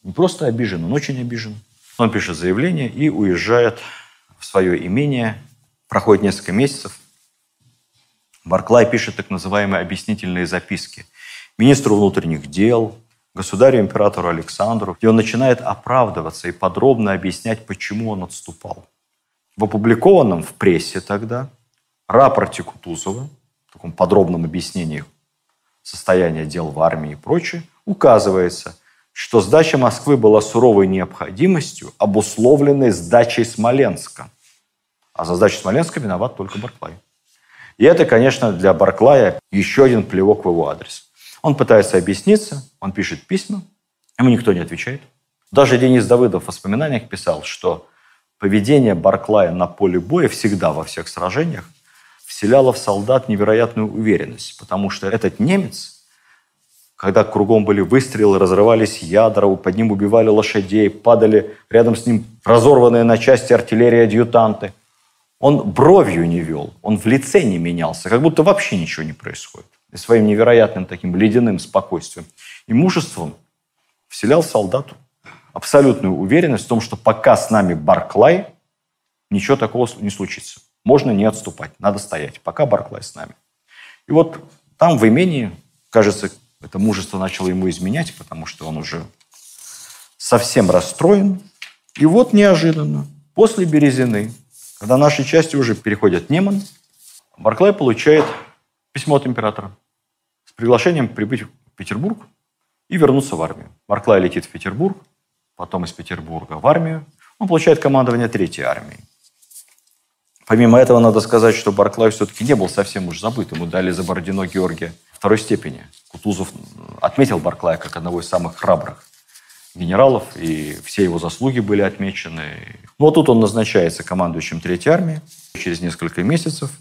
не просто обижен, он очень обижен. Он пишет заявление и уезжает в свое имение. Проходит несколько месяцев. Барклай пишет так называемые объяснительные записки министру внутренних дел, государю-императору Александру, и он начинает оправдываться и подробно объяснять, почему он отступал. В опубликованном в прессе тогда рапорте Кутузова, в таком подробном объяснении состояния дел в армии и прочее, указывается – что сдача Москвы была суровой необходимостью, обусловленной сдачей Смоленска. А за сдачу Смоленска виноват только Барклай. И это, конечно, для Барклая еще один плевок в его адрес. Он пытается объясниться, он пишет письма, ему никто не отвечает. Даже Денис Давыдов в воспоминаниях писал, что поведение Барклая на поле боя всегда во всех сражениях вселяло в солдат невероятную уверенность, потому что этот немец когда кругом были выстрелы, разрывались ядра, под ним убивали лошадей, падали рядом с ним разорванные на части артиллерии адъютанты. Он бровью не вел, он в лице не менялся, как будто вообще ничего не происходит. Своим невероятным таким ледяным спокойствием и мужеством вселял солдату абсолютную уверенность в том, что пока с нами Барклай, ничего такого не случится. Можно не отступать, надо стоять, пока Барклай с нами. И вот там в имении, кажется, это мужество начало ему изменять, потому что он уже совсем расстроен. И вот неожиданно, после Березины, когда наши части уже переходят Неман, Барклай получает письмо от императора приглашением прибыть в Петербург и вернуться в армию. Барклай летит в Петербург, потом из Петербурга в армию. Он получает командование Третьей армии. Помимо этого, надо сказать, что Барклай все-таки не был совсем уж забыт. Ему дали за Бородино Георгия второй степени. Кутузов отметил Барклая как одного из самых храбрых генералов, и все его заслуги были отмечены. Ну, вот тут он назначается командующим Третьей армии через несколько месяцев.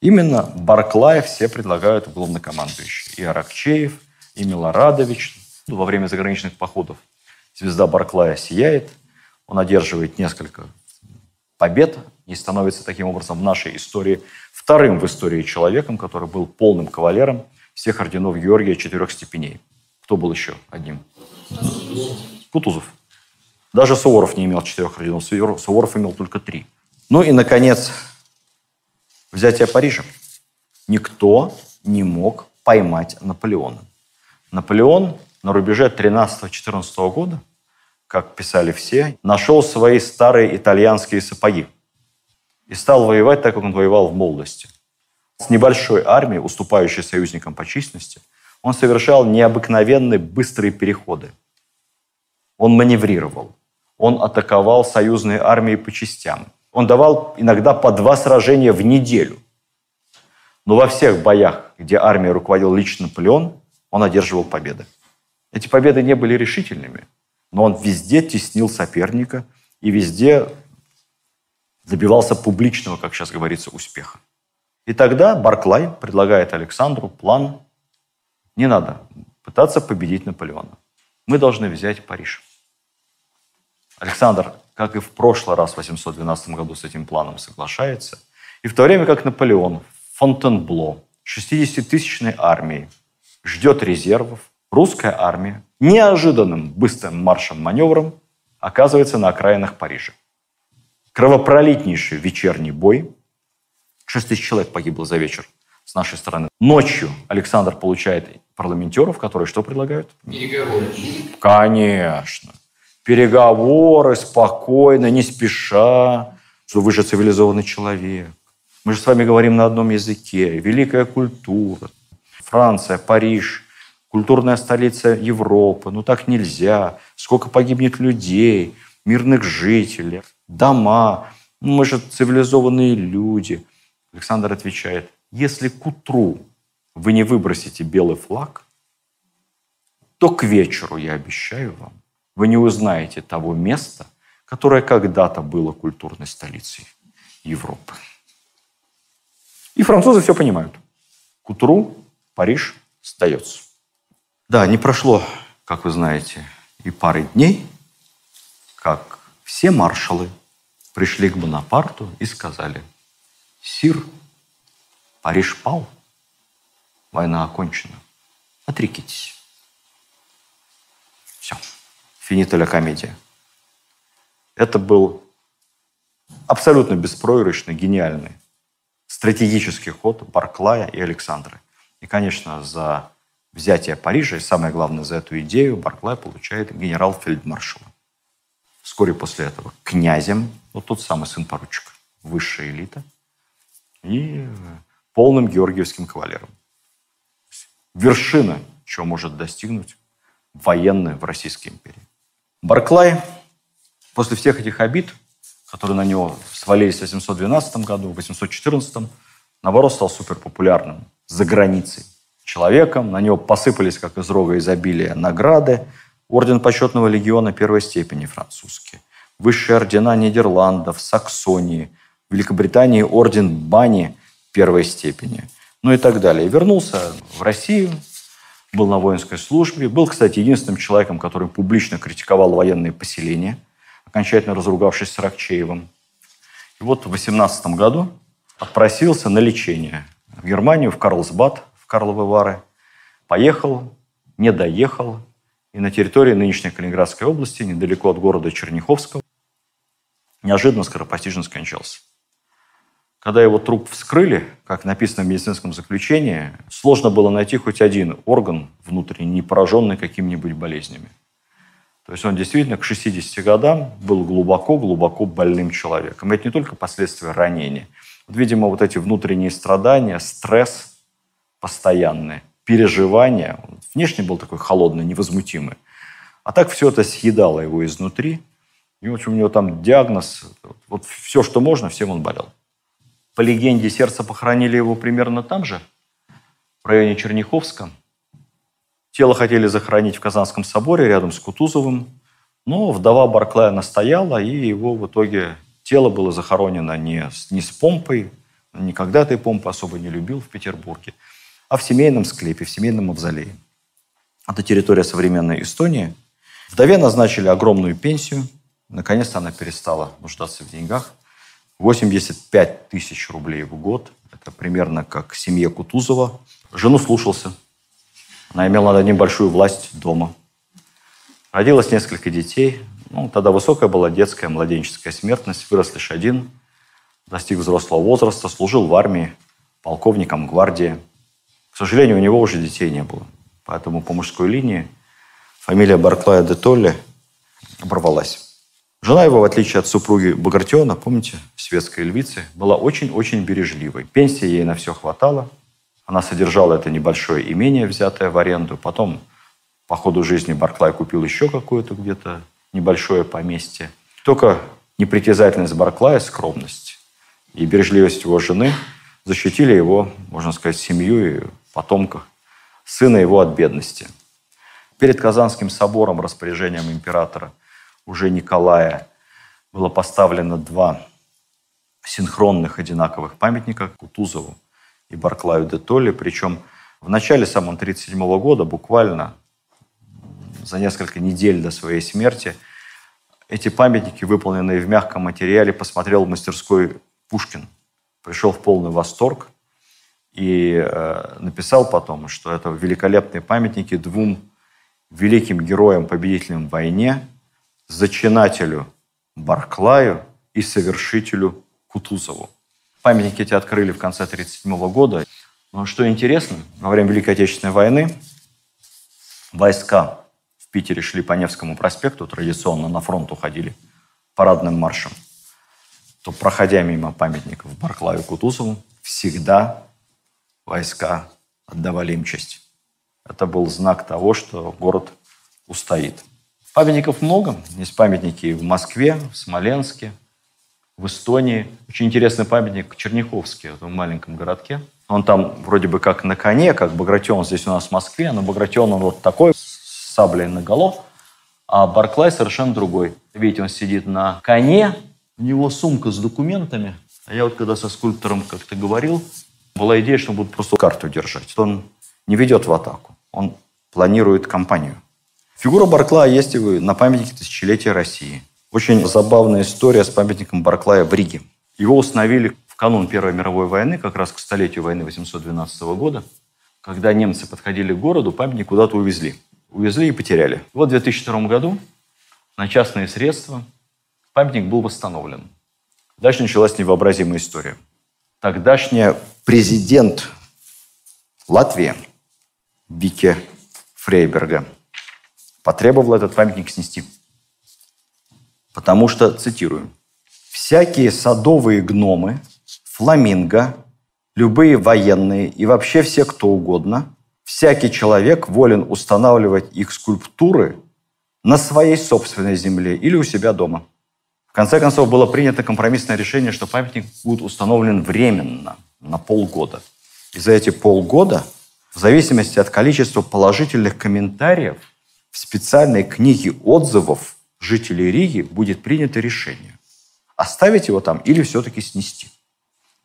Именно Барклая все предлагают в главнокомандующий. И Аракчеев, и Милорадович ну, во время заграничных походов звезда Барклая сияет, он одерживает несколько побед и становится таким образом в нашей истории вторым в истории человеком, который был полным кавалером всех орденов Георгия четырех степеней. Кто был еще одним? Кутузов. Даже Суворов не имел четырех орденов, Суворов имел только три. Ну и, наконец, взятие Парижа. Никто не мог поймать Наполеона. Наполеон на рубеже 13-14 года, как писали все, нашел свои старые итальянские сапоги и стал воевать так, как он воевал в молодости. С небольшой армией, уступающей союзникам по численности, он совершал необыкновенные быстрые переходы. Он маневрировал, он атаковал союзные армии по частям. Он давал иногда по два сражения в неделю. Но во всех боях, где армией руководил лично Наполеон, он одерживал победы. Эти победы не были решительными, но он везде теснил соперника и везде добивался публичного, как сейчас говорится, успеха. И тогда Барклай предлагает Александру план «Не надо пытаться победить Наполеона. Мы должны взять Париж». Александр, как и в прошлый раз в 812 году с этим планом соглашается, и в то время как Наполеон в Фонтенбло 60-тысячной армией ждет резервов, русская армия неожиданным быстрым маршем-маневром оказывается на окраинах Парижа. Кровопролитнейший вечерний бой. 6 тысяч человек погибло за вечер с нашей стороны. Ночью Александр получает парламентеров, которые что предлагают? Переговоры. Конечно. Переговоры спокойно, не спеша. Что вы же цивилизованный человек. Мы же с вами говорим на одном языке. Великая культура. Франция, Париж, культурная столица Европы. Ну так нельзя. Сколько погибнет людей, мирных жителей, дома. Ну, мы же цивилизованные люди. Александр отвечает, если к утру вы не выбросите белый флаг, то к вечеру, я обещаю вам, вы не узнаете того места, которое когда-то было культурной столицей Европы. И французы все понимают. К утру Париж сдается. Да, не прошло, как вы знаете, и пары дней, как все маршалы пришли к Бонапарту и сказали, «Сир, Париж пал, война окончена, отрекитесь». Все, финита ля комедия. Это был абсолютно беспроигрышный, гениальный стратегический ход Барклая и Александра – и, конечно, за взятие Парижа, и самое главное, за эту идею Барклай получает генерал-фельдмаршала. Вскоре после этого князем, вот тот самый сын поручика, высшая элита, и полным георгиевским кавалером. Вершина, чего может достигнуть военный в Российской империи. Барклай после всех этих обид, которые на него свалились в 812 году, в 814, наоборот, стал суперпопулярным за границей человеком. На него посыпались, как из рога изобилия, награды. Орден почетного легиона первой степени французский. Высшие ордена Нидерландов, Саксонии. Великобритании орден Бани первой степени. Ну и так далее. вернулся в Россию, был на воинской службе. Был, кстати, единственным человеком, который публично критиковал военные поселения, окончательно разругавшись с Рокчеевым. И вот в 18 году отпросился на лечение в Германию, в Карлсбад, в Карловы Вары. Поехал, не доехал, и на территории нынешней Калининградской области, недалеко от города Черняховского, неожиданно скоропостижно скончался. Когда его труп вскрыли, как написано в медицинском заключении, сложно было найти хоть один орган внутренний, не пораженный какими-нибудь болезнями. То есть он действительно к 60 годам был глубоко-глубоко больным человеком. И это не только последствия ранения – видимо, вот эти внутренние страдания, стресс постоянный, переживания. Внешне был такой холодный, невозмутимый. А так все это съедало его изнутри. И, в общем, у него там диагноз, вот все, что можно, всем он болел. По легенде, сердце похоронили его примерно там же, в районе Черняховска. Тело хотели захоронить в Казанском соборе рядом с Кутузовым, но вдова Барклая настояла, и его в итоге Тело было захоронено не, не с помпой, никогда этой помпы особо не любил в Петербурге, а в семейном склепе, в семейном мавзолее. Это территория современной Эстонии. Вдове назначили огромную пенсию. Наконец-то она перестала нуждаться в деньгах. 85 тысяч рублей в год. Это примерно как семье Кутузова. Жену слушался. Она имела над ним большую власть дома. Родилось несколько детей. Ну, тогда высокая была детская, младенческая смертность. Вырос лишь один. Достиг взрослого возраста, служил в армии, полковником гвардии. К сожалению, у него уже детей не было. Поэтому по мужской линии фамилия Барклая де Толли оборвалась. Жена его, в отличие от супруги Багратиона, помните, светской львицы, была очень-очень бережливой. Пенсии ей на все хватало. Она содержала это небольшое имение, взятое в аренду. Потом по ходу жизни Барклай купил еще какое-то где-то небольшое поместье. Только непритязательность Барклая, скромность и бережливость его жены защитили его, можно сказать, семью и потомков, сына его от бедности. Перед Казанским собором распоряжением императора уже Николая было поставлено два синхронных одинаковых памятника Кутузову и Барклаю де Толли. Причем в начале самого 1937 года, буквально за несколько недель до своей смерти, эти памятники, выполненные в мягком материале, посмотрел в мастерской Пушкин. Пришел в полный восторг и э, написал потом, что это великолепные памятники двум великим героям, победителям в войне – зачинателю Барклаю и совершителю Кутузову. Памятники эти открыли в конце 1937 года. Но что интересно, во время Великой Отечественной войны войска в Питере шли по Невскому проспекту, традиционно на фронт уходили парадным маршем, то, проходя мимо памятников Барклаю Кутузову, всегда войска отдавали им честь. Это был знак того, что город устоит. Памятников много. Есть памятники в Москве, в Смоленске, в Эстонии. Очень интересный памятник Черняховский, в маленьком городке. Он там вроде бы как на коне, как Багратион здесь у нас в Москве, но Багратион он вот такой, с саблей на голов, а Барклай совершенно другой. Видите, он сидит на коне, у него сумка с документами. А я вот когда со скульптором как-то говорил, была идея, что он будет просто карту держать. Он не ведет в атаку, он планирует кампанию. Фигура Барклая есть и на памятнике тысячелетия России. Очень забавная история с памятником Барклая в Риге. Его установили в канун Первой мировой войны, как раз к столетию войны 812 года. Когда немцы подходили к городу, памятник куда-то увезли. Увезли и потеряли. Вот в 2002 году на частные средства памятник был восстановлен. Дальше началась невообразимая история. Тогдашняя президент Латвии Бике Фрейберга – потребовал этот памятник снести. Потому что, цитирую, «всякие садовые гномы, фламинго, любые военные и вообще все кто угодно, всякий человек волен устанавливать их скульптуры на своей собственной земле или у себя дома». В конце концов, было принято компромиссное решение, что памятник будет установлен временно, на полгода. И за эти полгода, в зависимости от количества положительных комментариев, в специальной книге отзывов жителей Риги будет принято решение. Оставить его там или все-таки снести.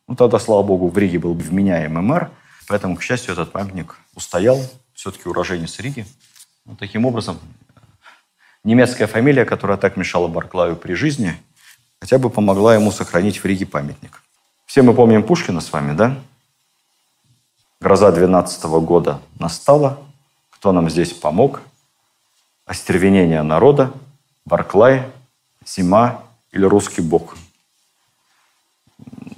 Ну, тогда, слава богу, в Риге был вменяемый мэр, поэтому, к счастью, этот памятник устоял, все-таки уроженец Риги. Ну, таким образом, немецкая фамилия, которая так мешала Барклаю при жизни, хотя бы помогла ему сохранить в Риге памятник. Все мы помним Пушкина с вами, да? Гроза 12 года настала. Кто нам здесь помог? Остервенение народа, Барклай, Зима или русский бог.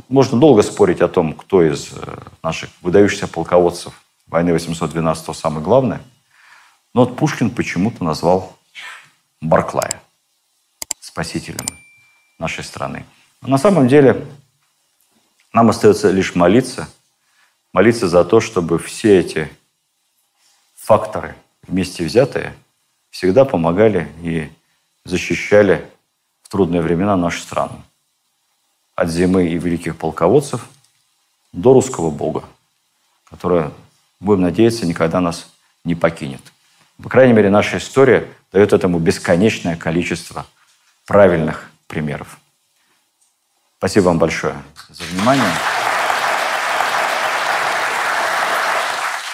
Можно долго спорить о том, кто из э, наших выдающихся полководцев войны 812 самый главный, но вот Пушкин почему-то назвал Барклая спасителем нашей страны. Но на самом деле нам остается лишь молиться, молиться за то, чтобы все эти факторы вместе взятые – всегда помогали и защищали в трудные времена нашу страну. От зимы и великих полководцев до русского бога, который, будем надеяться, никогда нас не покинет. По крайней мере, наша история дает этому бесконечное количество правильных примеров. Спасибо вам большое за внимание.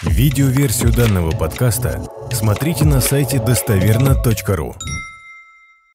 Видеоверсию данного подкаста смотрите на сайте достоверно.ру.